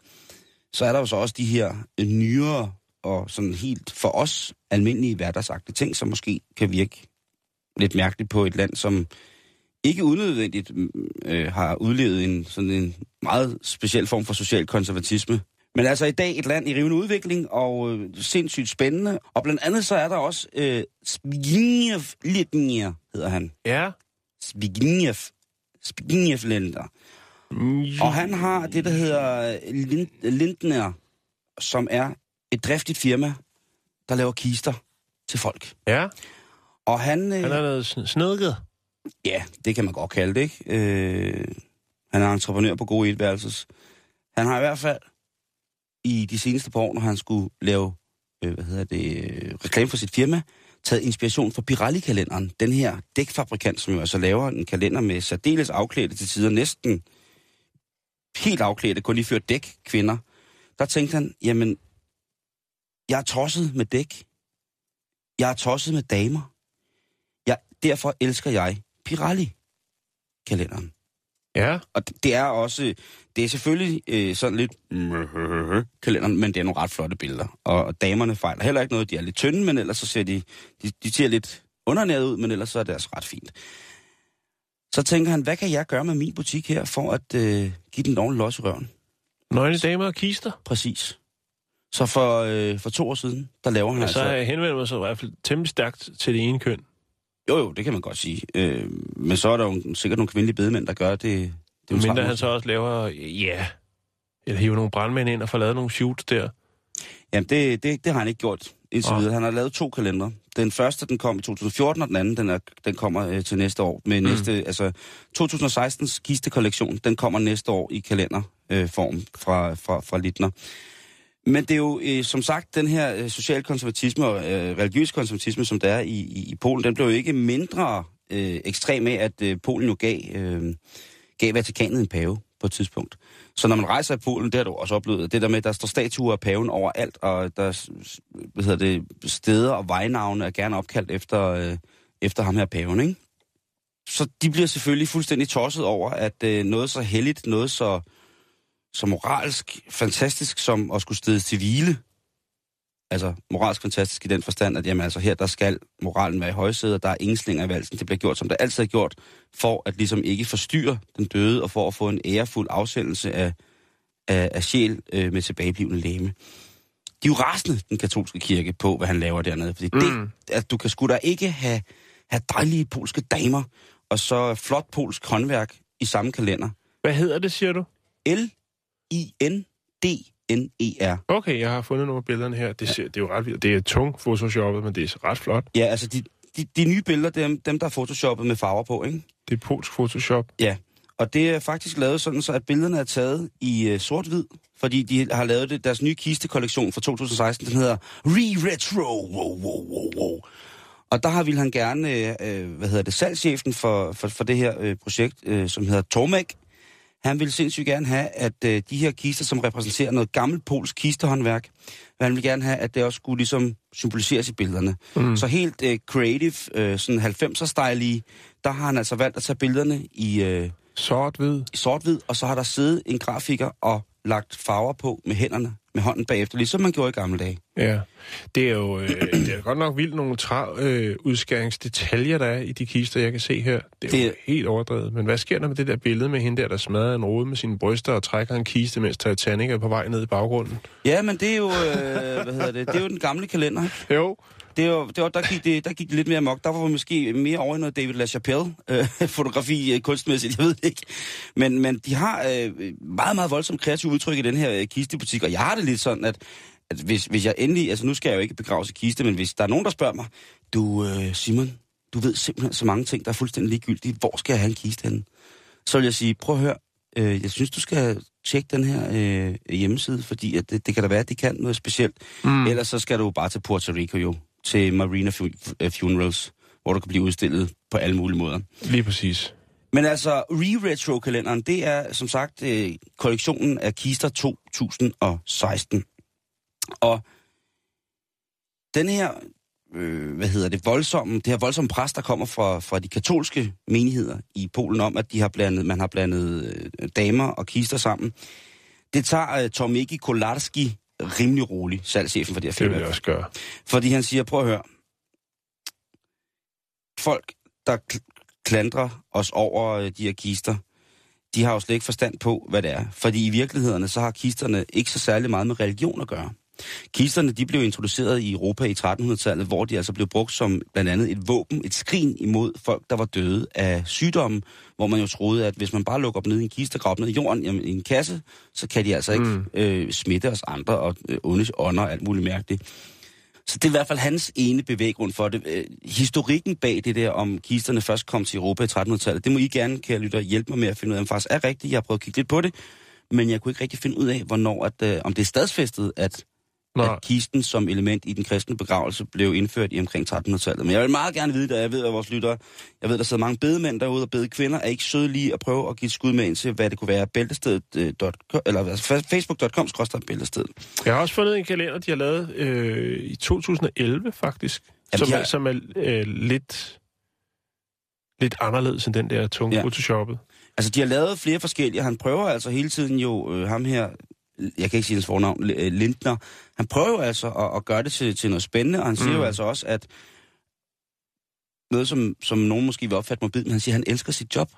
så er der jo så også de her øh, nyere og sådan helt for os almindelige hverdagsagtige ting, som måske kan virke lidt mærkeligt på et land, som ikke unødvendigt øh, har udlevet en sådan en meget speciel form for social konservatisme. Men altså i dag et land i rivende udvikling og øh, sindssygt spændende. Og blandt andet så er der også øh, Zbigniew Litnier, hedder han. Ja. Zbigniew. Zbigniew Lindner. Og han har det, der hedder Lind, Lindner, som er et driftigt firma, der laver kister til folk. Ja, Og han... Øh, han er noget sn- snedket. Ja, det kan man godt kalde det, ikke? Øh, han er entreprenør på gode etværelses. Han har i hvert fald i de seneste par år, når han skulle lave øh, hvad hedder det, øh, reklame for sit firma, taget inspiration fra Pirelli-kalenderen. Den her dækfabrikant, som jo altså laver en kalender med særdeles afklædte til tider, næsten helt afklædte, kun lige før dæk kvinder. Der tænkte han, jamen, jeg er tosset med dæk. Jeg er tosset med damer. Jeg, derfor elsker jeg Pirelli-kalenderen. Ja. Og det- er også, det er selvfølgelig øh, sådan lidt kalenderen, men det er nogle ret flotte billeder. Og, og damerne fejler heller ikke noget, de er lidt tynde, men ellers så ser de, de, de ser lidt undernæret ud, men ellers så er det altså ret fint. Så tænker han, hvad kan jeg gøre med min butik her, for at øh, give den en ordentlig los i røven? Nøgne damer og kister. Præcis. Så for, øh, for to år siden, der laver han så altså... henvender man sig i hvert fald temmelig stærkt til det ene køn. Jo, jo, det kan man godt sige. Øh, men så er der jo sikkert nogle kvindelige bedemænd, der gør det. det er Mindre han så også laver, ja, eller hiver nogle brandmænd ind og får lavet nogle shoots der. Jamen, det, det, det har han ikke gjort indtil Nå. videre. Han har lavet to kalendere. Den første, den kom i 2014, og den anden, den, er, den kommer øh, til næste år. Med mm. næste, altså 2016's kistekollektion, den kommer næste år i kalenderform øh, form fra, fra, fra Littner. Men det er jo, øh, som sagt, den her øh, socialkonservatisme og øh, religiøs konservatisme, som der er i, i, i Polen, den blev jo ikke mindre øh, ekstrem af, at øh, Polen jo gav, øh, gav Vatikanet en pave på et tidspunkt. Så når man rejser i Polen, det har du også oplevet, det der med, at der står statuer af paven overalt, og der hvad hedder det, steder og vejnavne er gerne opkaldt efter, øh, efter ham her paven, ikke? Så de bliver selvfølgelig fuldstændig tosset over, at øh, noget så helligt, noget så, så moralsk fantastisk som at skulle stedes til hvile, altså moralsk fantastisk i den forstand, at jamen, altså, her der skal moralen være i højsædet, og der er ingen slinger i valsen. Det bliver gjort, som det altid er gjort, for at ligesom ikke forstyrre den døde, og for at få en ærefuld afsendelse af, af, af sjæl øh, med tilbageblivende læme. De er jo rasende, den katolske kirke, på, hvad han laver dernede. Fordi mm. det, at du kan sgu da ikke have, have dejlige polske damer, og så flot polsk håndværk i samme kalender. Hvad hedder det, siger du? L-I-N-D-N-E-R. Okay, jeg har fundet nogle af billederne her. Det, ser, det er jo ret vildt. Det er tung photoshoppet, men det er ret flot. Ja, altså de, de, de nye billeder, dem, dem der er photoshoppet med farver på, ikke? Det er polsk photoshop. Ja, og det er faktisk lavet sådan, så at billederne er taget i uh, sort-hvid, fordi de har lavet det, deres nye kistekollektion fra 2016, den hedder Re-Retro. Wow, wow, wow, wow. Og der har vil han gerne, øh, hvad hedder det, salgschefen for, for, for det her øh, projekt, øh, som hedder Tomek, han vil sindssygt gerne have, at øh, de her kister, som repræsenterer noget gammelt polsk kistehåndværk, han vil gerne have, at det også skulle ligesom symboliseres i billederne. Mm. Så helt øh, creative, øh, sådan 90'er-style i, der har han altså valgt at tage billederne i, øh, Sort-hvid. i sort-hvid, og så har der siddet en grafiker og lagt farver på med hænderne, med hånden bagefter, ligesom man gjorde i gamle dage. Ja. Det er jo øh, det er godt nok vildt nogle tra- øh, der er i de kister, jeg kan se her. Det er det... jo helt overdrevet. Men hvad sker der med det der billede med hende der, der smadrer en rode med sine bryster og trækker en kiste, mens Titanic er på vej ned i baggrunden? Ja, men det er jo, øh, hvad hedder det, det er jo den gamle kalender. Jo. Det er jo, det var, der, gik det, der gik det lidt mere mok. Der var måske mere over i noget David LaChapelle, øh, fotografi øh, kunstmæssigt, jeg ved ikke. Men, men de har øh, meget, meget voldsomt kreativt udtryk i den her øh, kistebutik, og jeg har det lidt sådan, at, at hvis, hvis jeg endelig, altså nu skal jeg jo ikke begraves i kiste, men hvis der er nogen, der spørger mig, du øh, Simon, du ved simpelthen så mange ting, der er fuldstændig ligegyldige, hvor skal jeg have en kiste henne? Så vil jeg sige, prøv at høre, øh, jeg synes, du skal tjekke den her øh, hjemmeside, fordi at det, det kan da være, at de kan noget specielt. Mm. Ellers så skal du bare til Puerto Rico jo, til Marina Fu- Funerals, hvor du kan blive udstillet på alle mulige måder. Lige præcis. Men altså, Re-Retro-kalenderen, det er som sagt øh, kollektionen af kister 2016. Og den her, øh, hvad hedder det, voldsomme, det her voldsomme pres, der kommer fra, fra de katolske menigheder i Polen om, at de har blandet, man har blandet øh, damer og kister sammen, det tager øh, Tomiki Kolarski rimelig rolig, salgschefen for det her Det vil firma. jeg også gøre. Fordi han siger, prøv at høre. Folk, der kl- klandrer os over øh, de her kister, de har jo slet ikke forstand på, hvad det er. Fordi i virkeligheden, så har kisterne ikke så særlig meget med religion at gøre. Kisterne, de blev introduceret i Europa i 1300-tallet, hvor de altså blev brugt som blandt andet et våben, et skrin imod folk, der var døde af sygdomme, hvor man jo troede, at hvis man bare lukker dem ned i en kiste graver ned i jorden jamen, i en kasse, så kan de altså ikke mm. øh, smitte os andre og øh, onde ånder og alt muligt mærkeligt. Så det er i hvert fald hans ene bevæggrund for det. Øh, historikken bag det der, om kisterne først kom til Europa i 1300-tallet, det må I gerne, kære lytter, hjælpe mig med at finde ud af, om faktisk er rigtigt. Jeg har prøvet at kigge lidt på det, men jeg kunne ikke rigtig finde ud af, hvornår, at, øh, om det er stadsfæstet, at, Nå, at kisten som element i den kristne begravelse blev indført i omkring 1300-tallet. Men jeg vil meget gerne vide det, og jeg ved, at vores lyttere, jeg ved, der sidder mange bedemænd derude og bede kvinder, er ikke søde lige at prøve at give et skud med ind til, hvad det kunne være, bæltestedet, øh, eller altså, facebook.com bæltestedet. jeg har også fundet en kalender, de har lavet øh, i 2011, faktisk. Jamen, som, er, har- som er øh, lidt, lidt anderledes end den der tunge ja. photoshoppet. Altså, de har lavet flere forskellige. Han prøver altså hele tiden jo, øh, ham her, jeg kan ikke sige hans fornavn, øh, Lindner, han prøver jo altså at, at gøre det til, til noget spændende, og han siger Mm. jo altså også, at noget, som, som nogen måske vil opfatte mobil, men han siger, at han elsker sit job,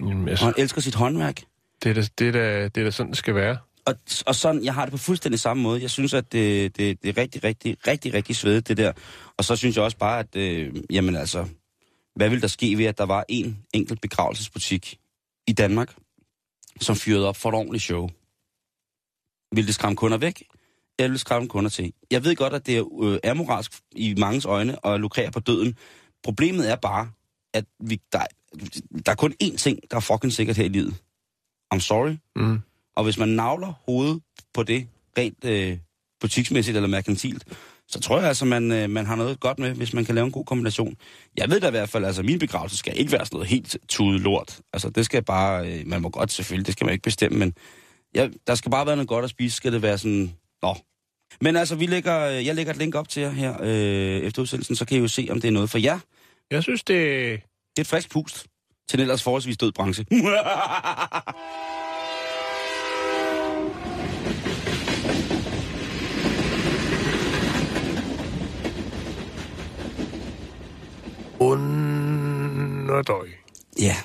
Jamen, og altså, han elsker sit håndværk. det, er da, det, er da, det er da sådan, det skal være. Og, og sådan, jeg har det på fuldstændig samme måde. Jeg synes, at det, det, det er rigtig, rigtig, rigtig, rigtig svedigt, det der. Og så synes jeg også bare, at, øh, jamen altså, hvad vil der ske ved, at der var en enkelt begravelsesbutik i Danmark, som fyrede op for et ordentligt show? Vil det skræmme kunder væk, eller vil det skræmme kunder til? Jeg ved godt, at det er øh, amoralsk i mangens øjne at lukrere på døden. Problemet er bare, at vi, der, der er kun én ting, der er fucking sikkert her i livet. I'm sorry, Mm. og hvis man navler hovedet på det, rent øh, butiksmæssigt eller merkantilt, så tror jeg altså, man, øh, man har noget godt med, hvis man kan lave en god kombination. Jeg ved da i hvert fald, altså min begravelse skal ikke være sådan noget helt tudet lort. Altså det skal bare, øh, man må godt selvfølgelig, det skal man ikke bestemme, men jeg, der skal bare være noget godt at spise, skal det være sådan, nå. Men altså, vi lægger, øh, jeg lægger et link op til jer her øh, efter udsendelsen, så kan I jo se, om det er noget for jer. Jeg synes, det, Det er et frisk pust til en ellers forholdsvis død branche. underdøj. ja,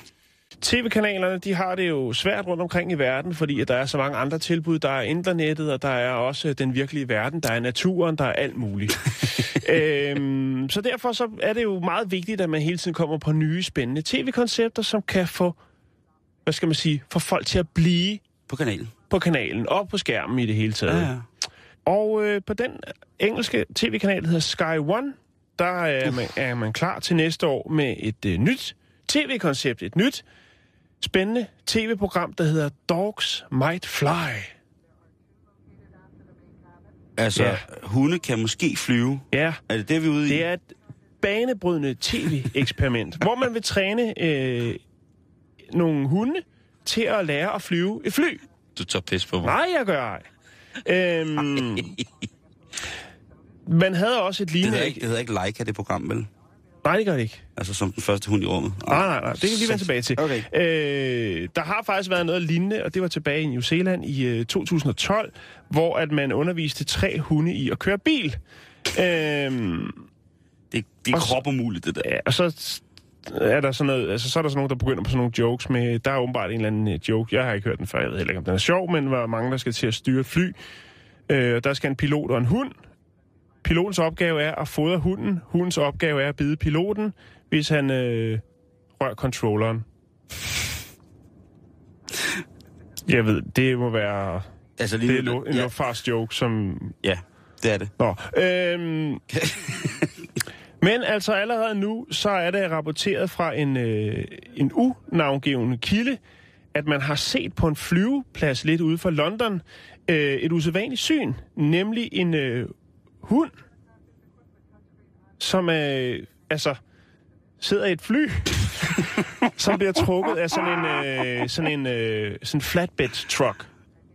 TV-kanalerne, de har det jo svært rundt omkring i verden, fordi at der er så mange andre tilbud. Der er internettet, og der er også den virkelige verden, der er naturen, der er alt muligt. øhm, så derfor så er det jo meget vigtigt, at man hele tiden kommer på nye, spændende tv-koncepter, som kan få, hvad skal man sige, få folk til at blive på kanalen. på kanalen og på skærmen i det hele taget. Ja, ja. Og øh, på den engelske tv-kanal, der hedder Sky One, der er man, er man klar til næste år med et øh, nyt tv-koncept, et nyt spændende tv-program, der hedder Dogs Might Fly. Altså, Ja. hunde kan måske flyve. Ja, Er det det, vi er ude i? det er et banebrydende tv-eksperiment, hvor man vil træne øh, nogle hunde til at lære at flyve et fly. Du tager pis på mig. Nej, jeg gør ej. Øhm, man havde også et Det lignende... hedder, ikke, det hedder ikke Leica, det program, vel? Nej, det gør det ikke. Altså som den første hund i rummet. Nej, nej, nej. Det kan vi lige vende tilbage til. Okay. Øh, der har faktisk været noget lignende, og det var tilbage i New Zealand i øh, 2012, hvor at man underviste tre hunde i at køre bil. Øh, Det, det er kropumuligt, det der. ja, og så er der sådan noget, altså så er der sådan nogen, der begynder på sådan nogle jokes med, der er åbenbart en eller anden øh, joke, jeg har ikke hørt den før, jeg ved heller ikke, om den er sjov, men hvor mange, der skal til at styre et fly. Øh, der skal en pilot og en hund. Pilotens opgave er at fodre hunden. Hundens opgave er at bide piloten, hvis han øh, rører controlleren. Jeg ved, det må være... Altså, lige Det er nu- en ja, luftfarts joke, som... ja, det er det. Nå, øhm, men altså allerede nu, så er det rapporteret fra en, øh, en unavngivende kilde, at man har set på en flyveplads lidt ude for London øh, et usædvanligt syn, nemlig en øh, hund, som er, altså, sidder i et fly, som bliver trukket af sådan en, øh, sådan en øh, sådan flatbed truck.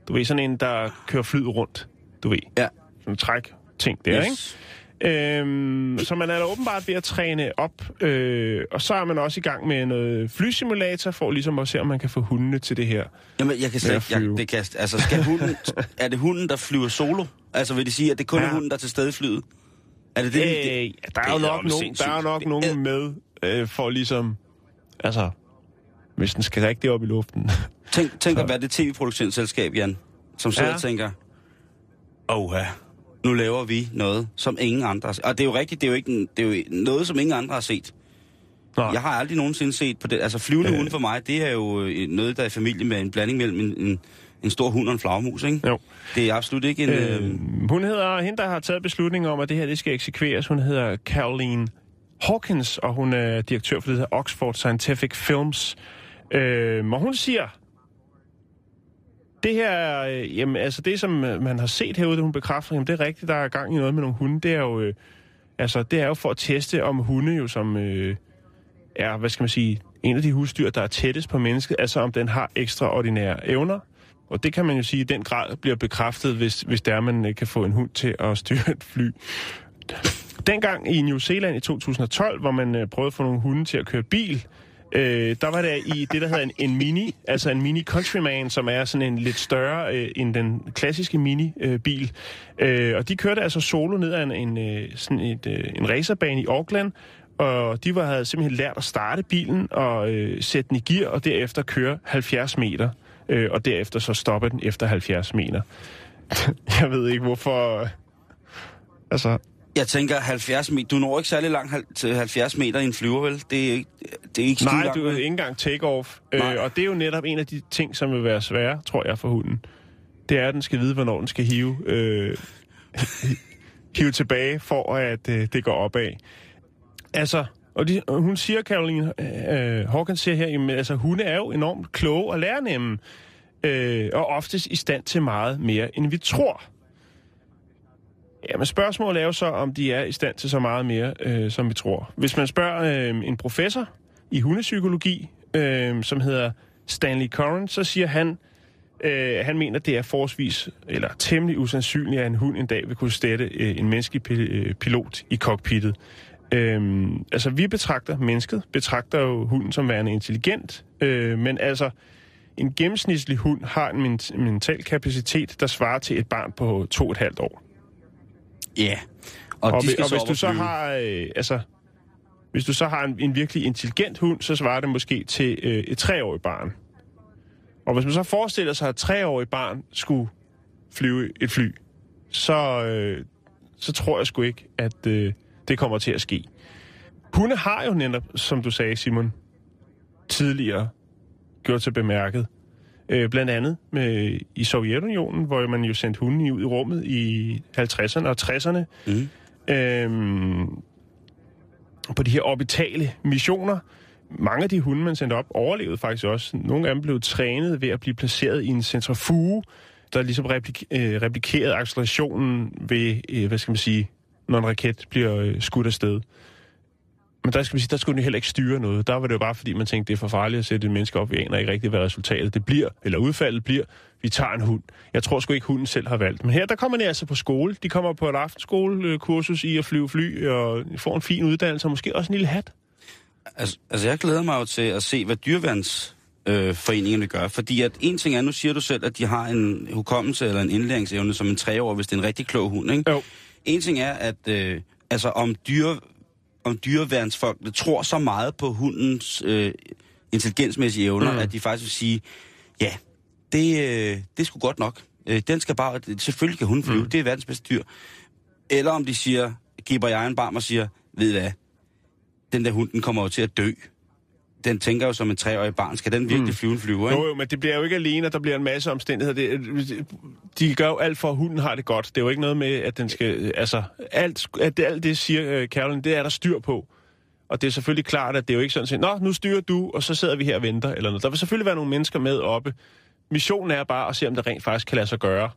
Du ved, sådan en, der kører flyet rundt. Du ved, Ja. sådan en træk ting der, Yes. yes. Øhm, så man er da åbenbart ved at træne op, øh, og så er man også i gang med noget flysimulator, for ligesom at se, om man kan få hundene til det her. Jamen, jeg kan slet ikke... at Jeg, det kan, altså, skal hunden, er det hunden, der flyver solo? Altså, vil det sige, at det kun ja. er hunden, der er til stede i flyet? Er det det? det, Øh, der, er det jo er nok nogen, der er nok Det nogen med, øh, for ligesom, altså, hvis den skal rigtig op i luften. Tænk, tænk at være det tv-produktionsselskab, Jan, som sidder ja. Og tænker, åh ja, nu laver vi noget, som ingen andre har set. Og det er jo rigtigt, det er jo, ikke, en- det er jo noget, som ingen andre har set. Nå, Jeg har aldrig nogensinde set på det. Altså flyvende øh. Øh. hunde for mig, det er jo øh, noget, der er i familie med en blanding mellem en, en, en stor hund og en flagmus, ikke? Jo. Det er absolut ikke en... Øh, Øh, hun hedder, hende der har taget beslutningen om, at det her det skal eksekveres, hun hedder Caroline Hawkins, og hun er direktør for det her Oxford Scientific Films. Øh, og hun siger, det her, øh, jamen altså det som øh, man har set herude, det hun bekræfter, jamen det er rigtigt, der er gang i noget med nogle hunde, det er jo, øh, altså det er jo for at teste om hunde jo som øh, er, hvad skal man sige, en af de husdyr, der er tættest på mennesket, altså om den har ekstraordinære evner, og det kan man jo sige, i den grad bliver bekræftet, hvis, hvis der man øh, kan få en hund til at styre et fly. Dengang i New Zealand i 2012, hvor man øh, prøvede at få nogle hunde til at køre bil, øh, der var der i det, der hedder en, en Mini, altså en Mini Countryman, som er sådan en lidt større øh, end den klassiske Mini-bil. Øh, bil. øh, og de kørte altså solo ned ad en, en, øh, sådan et, øh, en racerbane i Auckland, og de var, havde simpelthen lært at starte bilen og øh, sætte den i gear, og derefter køre 70 meter, øh, og derefter så stoppe den efter 70 meter. Jeg ved ikke, hvorfor... Altså, jeg tænker, 70 meter... Du når ikke særlig langt til 70 meter i en flyver, vel? Det er ikke, det er ikke Nej, langt, du er ikke engang take-off. Øh, og det er jo netop en af de ting, som vil være svære, tror jeg, for hunden. Det er, at den skal vide, hvornår den skal hive, øh, hive tilbage, for at øh, det går opad. Altså, og, de, og hun siger, Caroline øh, øh, Hawkins siger her, jamen, altså, hunde er jo enormt kloge og lærernemme, øh, og oftest i stand til meget mere, end vi tror. Jamen spørgsmålet er jo så, om de er i stand til så meget mere, øh, som vi tror. Hvis man spørger øh, en professor i hundepsykologi, øh, som hedder Stanley Curran, så siger han, øh, han mener, det er forholdsvis, eller temmelig usandsynligt, at en hund en dag vil kunne stætte øh, en menneskelig øh, pilot i cockpittet. Øh, altså, vi betragter mennesket, betragter jo hunden som værende intelligent, øh, men altså, en gennemsnitlig hund har en ment- mental kapacitet, der svarer til et barn på to og et halvt år. Ja. Og, Og, de og, skal og så hvis du så har, øh, altså, hvis du så har en, en virkelig intelligent hund, så svarer det måske til øh, et treårigt barn. Og hvis man så forestiller sig, at et treårigt barn skulle flyve et fly, så, øh, så tror jeg sgu ikke, at øh, det kommer til at ske. Hunde har jo netop, som du sagde, Simon, tidligere gjort sig bemærket. Øh, blandt andet med, i Sovjetunionen, hvor man jo sendte hunde ud i rummet i 50'erne og 60'erne. Mm. Øhm, på de her orbitale missioner. Mange af de hunde, man sendte op, overlevede faktisk også. Nogle af dem blev trænet ved at blive placeret i en centrifuge, der ligesom replik- øh, replikerede accelerationen ved, øh, hvad skal man sige, når en raket bliver øh, skudt afsted. Men der skal man sige, der skulle den heller ikke styre noget. Der var det jo bare, fordi man tænkte, det er for farligt at sætte et menneske op. Vi aner ikke rigtigt, hvad resultatet det bliver, eller udfaldet bliver. Vi tager en hund. Jeg tror sgu ikke, hunden selv har valgt. Men her, der kommer de altså på skole. De kommer på et aftenskolekursus i at flyve fly, og får en fin uddannelse, og måske også en lille hat. Altså, altså, jeg glæder mig jo til at se, hvad dyreværns øh, foreningerne gør. Fordi at en ting er, nu siger du selv, at de har en hukommelse eller en indlæringsevne som en treår, hvis det er en rigtig klog hund, ikke? Jo. En ting er, at øh, altså, om, dyre, om dyreværnsfolk tror så meget på hundens øh, intelligensmæssige evner, mm. at de faktisk vil sige, ja, det, øh, det er sgu godt nok. Øh, den skal bare, selvfølgelig kan hun flyve, mm. det er verdens bedste dyr. Eller om de siger, giver jeg en barm og siger, ved hvad, den der hund, den kommer jo til at dø. Den tænker jo som en treårig barn, skal den virkelig mm. flyve en flyver, ikke? Jo, jo, men det bliver jo ikke alene, at der bliver en masse omstændigheder. Det, de gør jo alt for, at hunden har det godt. Det er jo ikke noget med, at den skal... Altså, alt, at det, alt det, siger uh, Caroline, det er der styr på. Og det er selvfølgelig klart, at det er jo ikke sådan, at Nå, nu styrer du, og så sidder vi her og venter. Eller noget. Der vil selvfølgelig være nogle mennesker med oppe. Missionen er bare at se, om det rent faktisk kan lade sig gøre.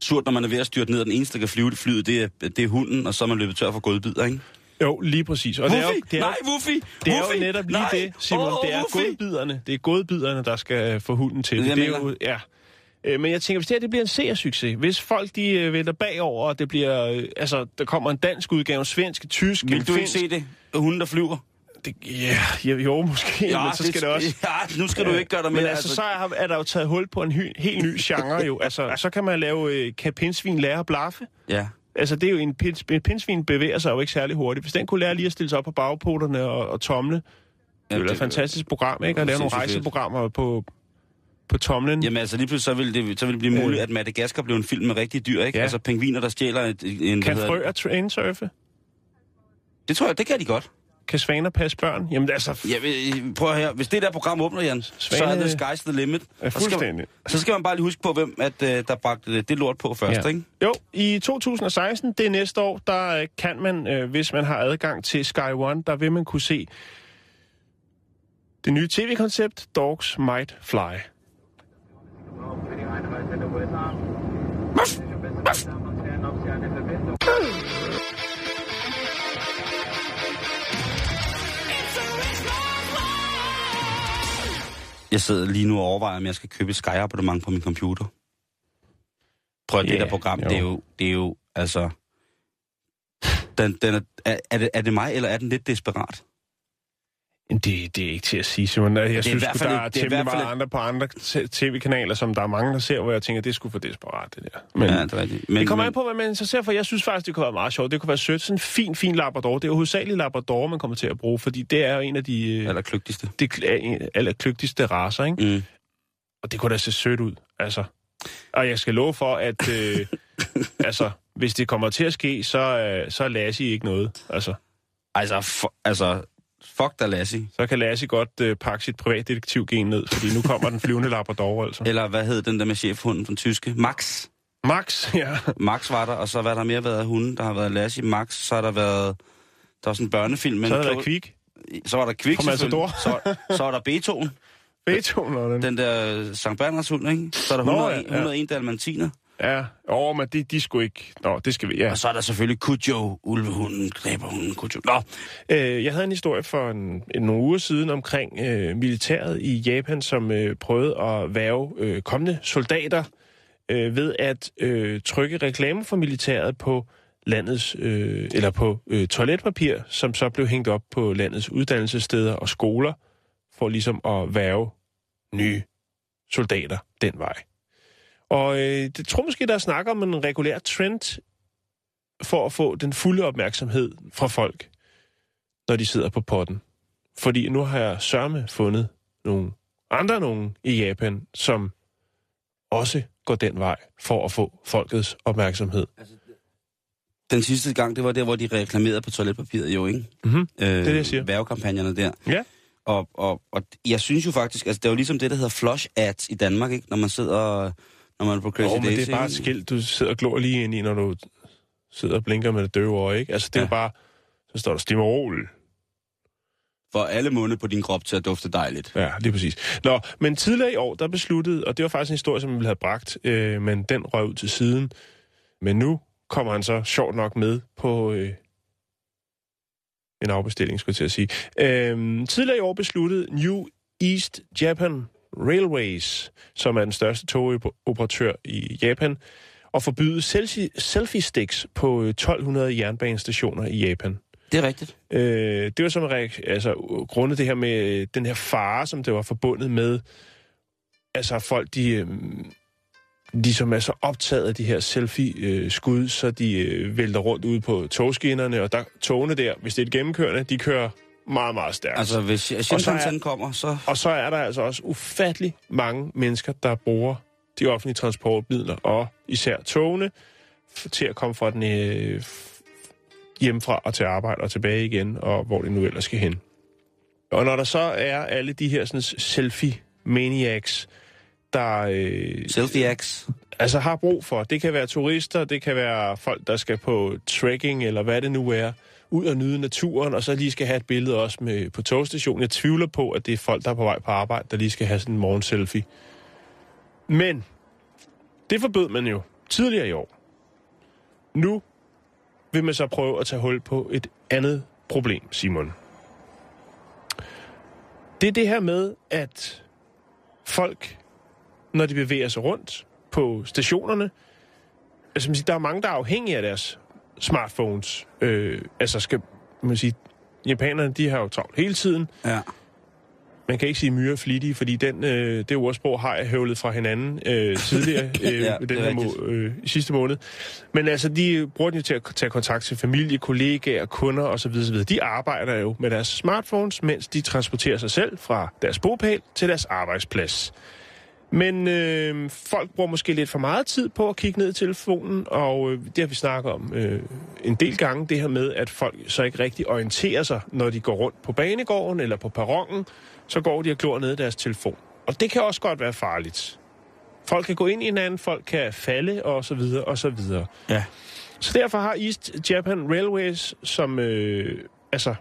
Surt, når man er ved at styrte ned, og den eneste, der kan flyve det flyet, det er, det er hunden, og så er man løbet tør for godbidder, ikke? Jo, lige præcis. Og Wuffy! det er jo, det er, Nej, Wuffy! Det er jo netop lige Nej! det, Simon. Åh, det er Wuffy! godbiderne. Det er godbiderne, der skal få hunden til Det det. er Det det, er jo, ja. Øh, men jeg tænker, hvis det her det bliver en seersucces, hvis folk de øh, vender bagover, og det bliver, øh, altså, der kommer en dansk udgave, en svensk, en tysk, Vil en du ikke finsk, se det? Hunden, der flyver? Det, ja, ja, jo, måske, ja, men så skal det, også... Ja, nu skal du ikke gøre dig med. Men altså, så er, er der jo taget hul på en hy, helt ny genre jo. Altså, så kan man lave, øh, kan pindsvin lære at blaffe? Ja. Altså, det er jo en, pins, en pindsvin bevæger sig jo ikke særlig hurtigt. Hvis den kunne lære lige at stille sig op på bagpoterne og, og tomle, det Ja, ville det- et fantastisk program, ikke? At lave nogle rejseprogrammer på, på tomlen. Jamen altså lige pludselig så vil det, så vil det blive muligt, Øh. at Madagaskar bliver en film med rigtige dyr, ikke? Ja. Altså pingviner, der stjæler et, en... kan frøer trainsurfe? det tror jeg, det kan de godt. Kan svaner passe børn? Jamen, det er altså... Ja, vil- prøv at høre. Hvis det der program åbner, Jan, så Svane- er det sky's the limit. Ja, Så skal, fuldstændig. så skal man bare lige huske på, hvem at, øh, der bragte det, det lort på først, Ja. ikke? Jo, i 2016, det er næste år, der øh, kan man, øh, hvis man har adgang til Sky One, der vil man kunne se det nye tv-koncept Dogs Might Fly. Jeg sidder lige nu og overvejer, om jeg skal købe et Sky-abonnement på min computer. Prøv at Ja, det der program, jo. det er jo, det er jo, altså... Den, den er, er, er, det, er det mig, eller er den lidt desperat? Det, det er ikke til at sige, Simon. Jeg i synes, der er det i temmelig meget et- andre på andre tv-kanaler, som der er mange, der ser, hvor jeg tænker, det skulle for desperat, det der. Men ja, det er rigtigt. Men, det kommer an men, på, hvad man interesserer for. Jeg synes faktisk, det kunne være meget sjovt. Det kunne være sødt. Sådan en fin, fin labrador. Det er jo hovedsageligt labrador, man kommer til at bruge, fordi det er jo en af de øh, Eller kløgtigste. det er en- allerkløgtigste raser, ikke? Mm. Og det kunne da se sødt ud, altså. Og jeg skal love for, at øh, altså, hvis det kommer til at ske, så, øh, så er Lassie ikke noget. Altså, Altså, for, altså, fuck da Lassie. så kan Lassie godt øh, pakke sit privatdetektivgen ned, fordi nu kommer den flyvende Labrador, altså. Eller hvad hed den der med chefhunden fra tyske? Max. Max, ja. Max var der, og så hvad der mere været af hunden. Der har været Lassie, Max, så har der været... Der var sådan en børnefilm. med Så er der klog- Kvik. Så var der Kvik. Så, så var der Beethoven, Beethoven og den. den der Sankt Bernards hund, ikke? Så er der Nå, 100, ja, ja. 101 dalmatiner. Ja, over, men de, de skulle ikke... Nå, det skal vi, ja. Og så er der selvfølgelig Kujo, ulvehunden, dræberhunden, Kujo. Nå, Øh, jeg havde en historie for en, en, nogle uger siden omkring øh, militæret i Japan, som øh, prøvede at værve øh, kommende soldater øh, ved at øh, trykke reklamer for militæret på landets øh, eller på øh, toiletpapir, som så blev hængt op på landets uddannelsessteder og skoler for ligesom at værve nye soldater den vej. Og øh, det tror måske, der er snak om en regulær trend for at få den fulde opmærksomhed fra folk når de sidder på potten. Fordi nu har jeg sørme fundet nogle andre nogen i Japan, som også går den vej for at få folkets opmærksomhed. den sidste gang, det var der, hvor de reklamerede på toiletpapiret jo, ikke? Mhm. Øh, Det er det, jeg siger. Værvekampagnerne der. Ja. Og, og, og jeg synes jo faktisk, altså det er jo ligesom det, der hedder flush ads i Danmark, ikke? Når man sidder, når man er på Crazy men Daisy. det er bare et skilt, du sidder og glor lige ind i, når du sidder og blinker med det døve øje, ikke? Altså, det er Ja. jo bare... Så står der Stimorol. For alle munde på din krop til at dufte dejligt. Ja, lige præcis. Nå, men tidligere i år, der besluttede, og det var faktisk en historie, som vi ville have bragt, øh, men den røg ud til siden. Men nu kommer han så sjovt nok med på øh, en afbestilling, skulle jeg til at sige. Øh, tidligere i år besluttede New East Japan Railways, som er den største togoperatør i Japan, at forbyde selfie, selfie sticks på øh, 1200 jernbanestationer i Japan. Det er rigtigt. Øh, det var som altså, grundet det her med øh, den her fare, som det var forbundet med, altså folk, de, øh, de som er så optaget af de her selfie-skud, så de øh, vælter rundt ude på togskinnerne, og der, togene der, hvis det er et gennemkørende, de kører meget, meget stærkt. Altså, hvis chimpansen kommer, så... Og så er der altså også ufattelig mange mennesker, der bruger de offentlige transportmidler, og især togene, til at komme fra den øh, hjemmefra og til arbejde og tilbage igen, og hvor det nu ellers skal hen. Og når der så er alle de her sådan, selfie-maniacs, der øh, Selfie-ax. altså har brug for, det kan være turister, det kan være folk, der skal på trekking, eller hvad det nu er, ud og nyde naturen, og så lige skal have et billede også med, på togstationen. Jeg tvivler på, at det er folk, der er på vej på arbejde, der lige skal have sådan en morgenselfie. Men det forbød man jo tidligere i år. Nu vil man så prøve at tage hul på et andet problem, Simon. Det er det her med, at folk, når de bevæger sig rundt, på stationerne. Altså, man siger, der er mange, der er afhængige af deres smartphones. Øh, altså, skal man sige, japanerne, de har jo travlt hele tiden. Ja. Man kan ikke sige myre flittige, fordi den, øh, det ordsprog har jeg høvlet fra hinanden øh, tidligere øh, Ja, den er her må, øh, i sidste måned. Men altså, de bruger den jo til at tage kontakt til familie, kollegaer, kunder osv. osv. De arbejder jo med deres smartphones, mens de transporterer sig selv fra deres bopæl til deres arbejdsplads. Men øh, folk bruger måske lidt for meget tid på at kigge ned i telefonen, og øh, det har vi snakket om øh, en del gange, det her med, at folk så ikke rigtig orienterer sig, når de går rundt på banegården eller på perronen, så går de og glor ned i deres telefon. Og det kan også godt være farligt. Folk kan gå ind i hinanden, folk kan falde, og så videre, og så videre. Ja. Så derfor har East Japan Railways, som øh, altså,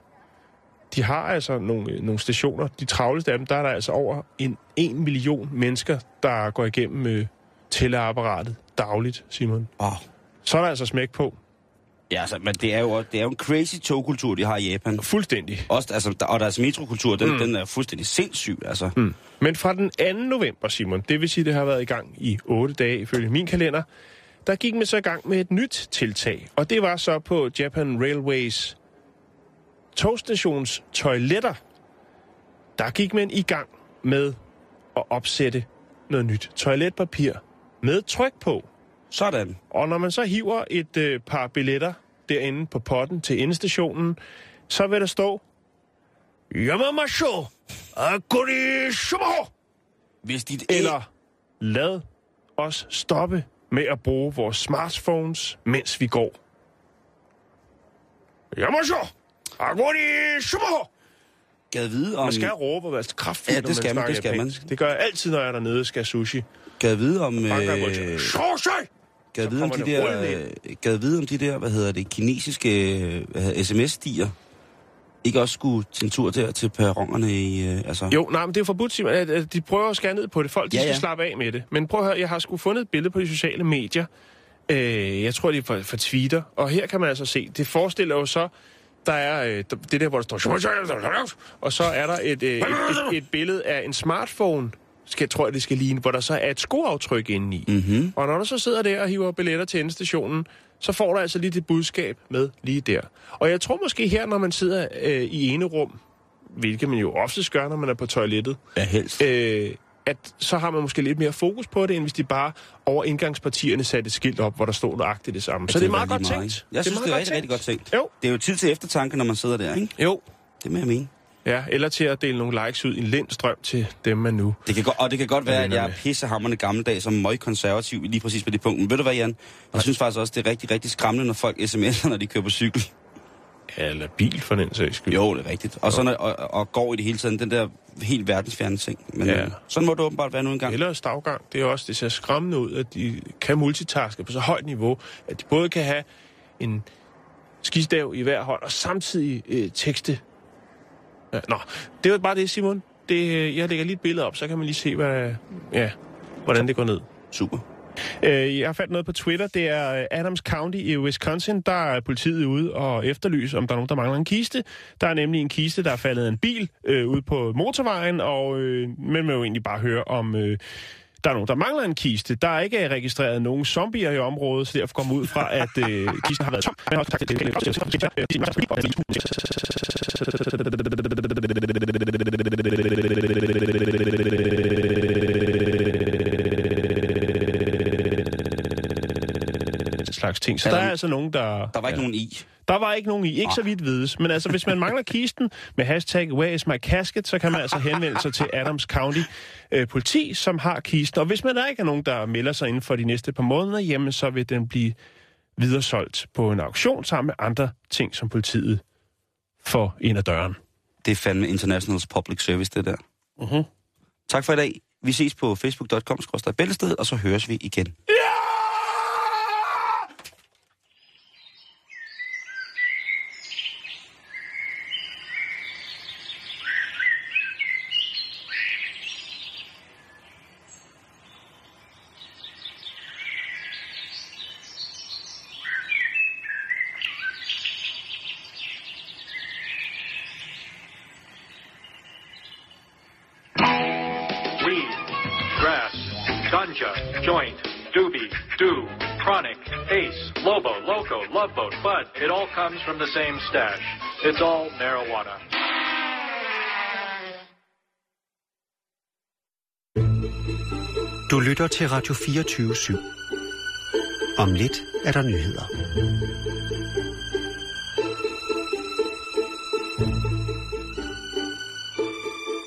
de har altså nogle, nogle stationer, de travleste af dem, der er der altså over en, en million mennesker, der går igennem øh, tælleapparatet dagligt, Simon. Wow. Så er der altså smæk på. Ja, altså, men det er jo, det er jo en crazy togkultur, de har i Japan. Fuldstændig. Også, altså, der, og deres metrokultur, den, mm. den er fuldstændig sindssyg, altså. Mm. Men fra den 2. november, Simon, det vil sige, det har været i gang i 8 dage ifølge min kalender, der gik man så i gang med et nyt tiltag. Og det var så på Japan Railways togstations toiletter. Der gik man i gang med at opsætte noget nyt toiletpapir med tryk på. Sådan. Og når man så hiver et øh, par billetter derinde på potten til endestationen, så vil der stå Yamamasho Akuri Shumaho Hvis dit eller lad os stoppe med at bruge vores smartphones, mens vi går. Yamasho! Aguri Shumaho! gad vide om... Man skal råbe og være kraftig, Ja, det skal man, det skal man. Det gør jeg altid, når jeg er dernede og skal sushi. Gad vide om... Øh, Sushi! gad vide om de der... gad vide om de der, hvad hedder det, kinesiske øh, sms-stier, ikke også skulle til en tur der til perronerne i... Øh, altså, Jo, nej, men det er forbudt, Simon, at, de prøver at skære ned på det. Folk, de Ja, skal ja. slappe af med det. Men prøv at høre, jeg har sgu fundet et billede på de sociale medier. Øh, jeg tror, det er fra, fra Twitter. Og her kan man altså se, det forestiller jo så, der er øh, det der, hvor der står... Og så er der et, øh, et, et, et billede af en smartphone, skal, tror jeg, det skal ligne, hvor der så er et skoaftryk inde i. Mm-hmm. Og når du så sidder der og hiver billetter til endestationen, så får du altså lige det budskab med lige der. Og jeg tror måske her, når man sidder øh, i ene rum, hvilket man jo oftest gør, når man er på toilettet, Ja, helst. øh, at så har man måske lidt mere fokus på det, end hvis de bare over indgangspartierne satte et skilt op, hvor der stod nøjagtigt det samme. Så det er meget godt lige tænkt. Jeg synes, det er, rigtig, rigtig godt tænkt. Jo. Det er jo tid til eftertanke, når man sidder der, ikke? Jo. Det må jeg mene. Ja, eller til at dele nogle likes ud i en lindstrøm til dem, man nu. Det kan, go- og det kan godt være, at jeg er med. pissehammerende gammeldag som møg konservativ lige præcis på det punkt. Men ved du hvad, Jan? Jeg synes faktisk også, det er rigtig, rigtig skræmmende, når folk sms'er, når de kører på cykel. Eller bil, for den sags skyld. Jo, det er rigtigt. Og, så, når, og, og går i det hele tiden, den der helt verdensfjerne ting. Men Ja. ja. sådan må det åbenbart være nu engang. Eller stavgang. Det er også, det ser skræmmende ud, at de kan multitaske på så højt niveau, at de både kan have en skistav i hver hånd, og samtidig øh, tekste. Ja, nå, det var bare det, Simon. Det, øh, jeg lægger lige et billede op, så kan man lige se, hvad, ja, hvordan det går ned. Super. Øh, jeg fandt noget på Twitter. Det er øh, Adams County i Wisconsin. Der er politiet ude og efterlyse, om der er nogen, der mangler en kiste. Der er nemlig en kiste, der er faldet en bil øh, ude på motorvejen, og øh, man vil jo egentlig bare høre, om øh, der er nogen, der mangler en kiste. Der er ikke øh, registreret nogen zombier i området, så derfor kommer ud fra, at øh, kisten har været tom. Men også tak til det slags ting. Så Er der der- er altså nogen, der... Der var ikke ja. nogen i. Der var ikke nogen i, ikke så vidt vides. Men altså, hvis man mangler kisten med hashtag Where is my casket, så kan man altså henvende sig til Adams County øh, politi, som har kisten. Og hvis man der ikke er nogen, der melder sig inden for de næste par måneder, jamen så vil den blive videresolgt på en auktion sammen med andre ting, som politiet får ind ad døren. Det er fandme Internationals Public Service, det der. Uh-huh. Tak for i dag. Vi ses på facebook.com bæltested, og så høres vi igen. From the same stash. It's all marijuana. Du lytter til Radio 24 /7. Om lidt er der nyheder.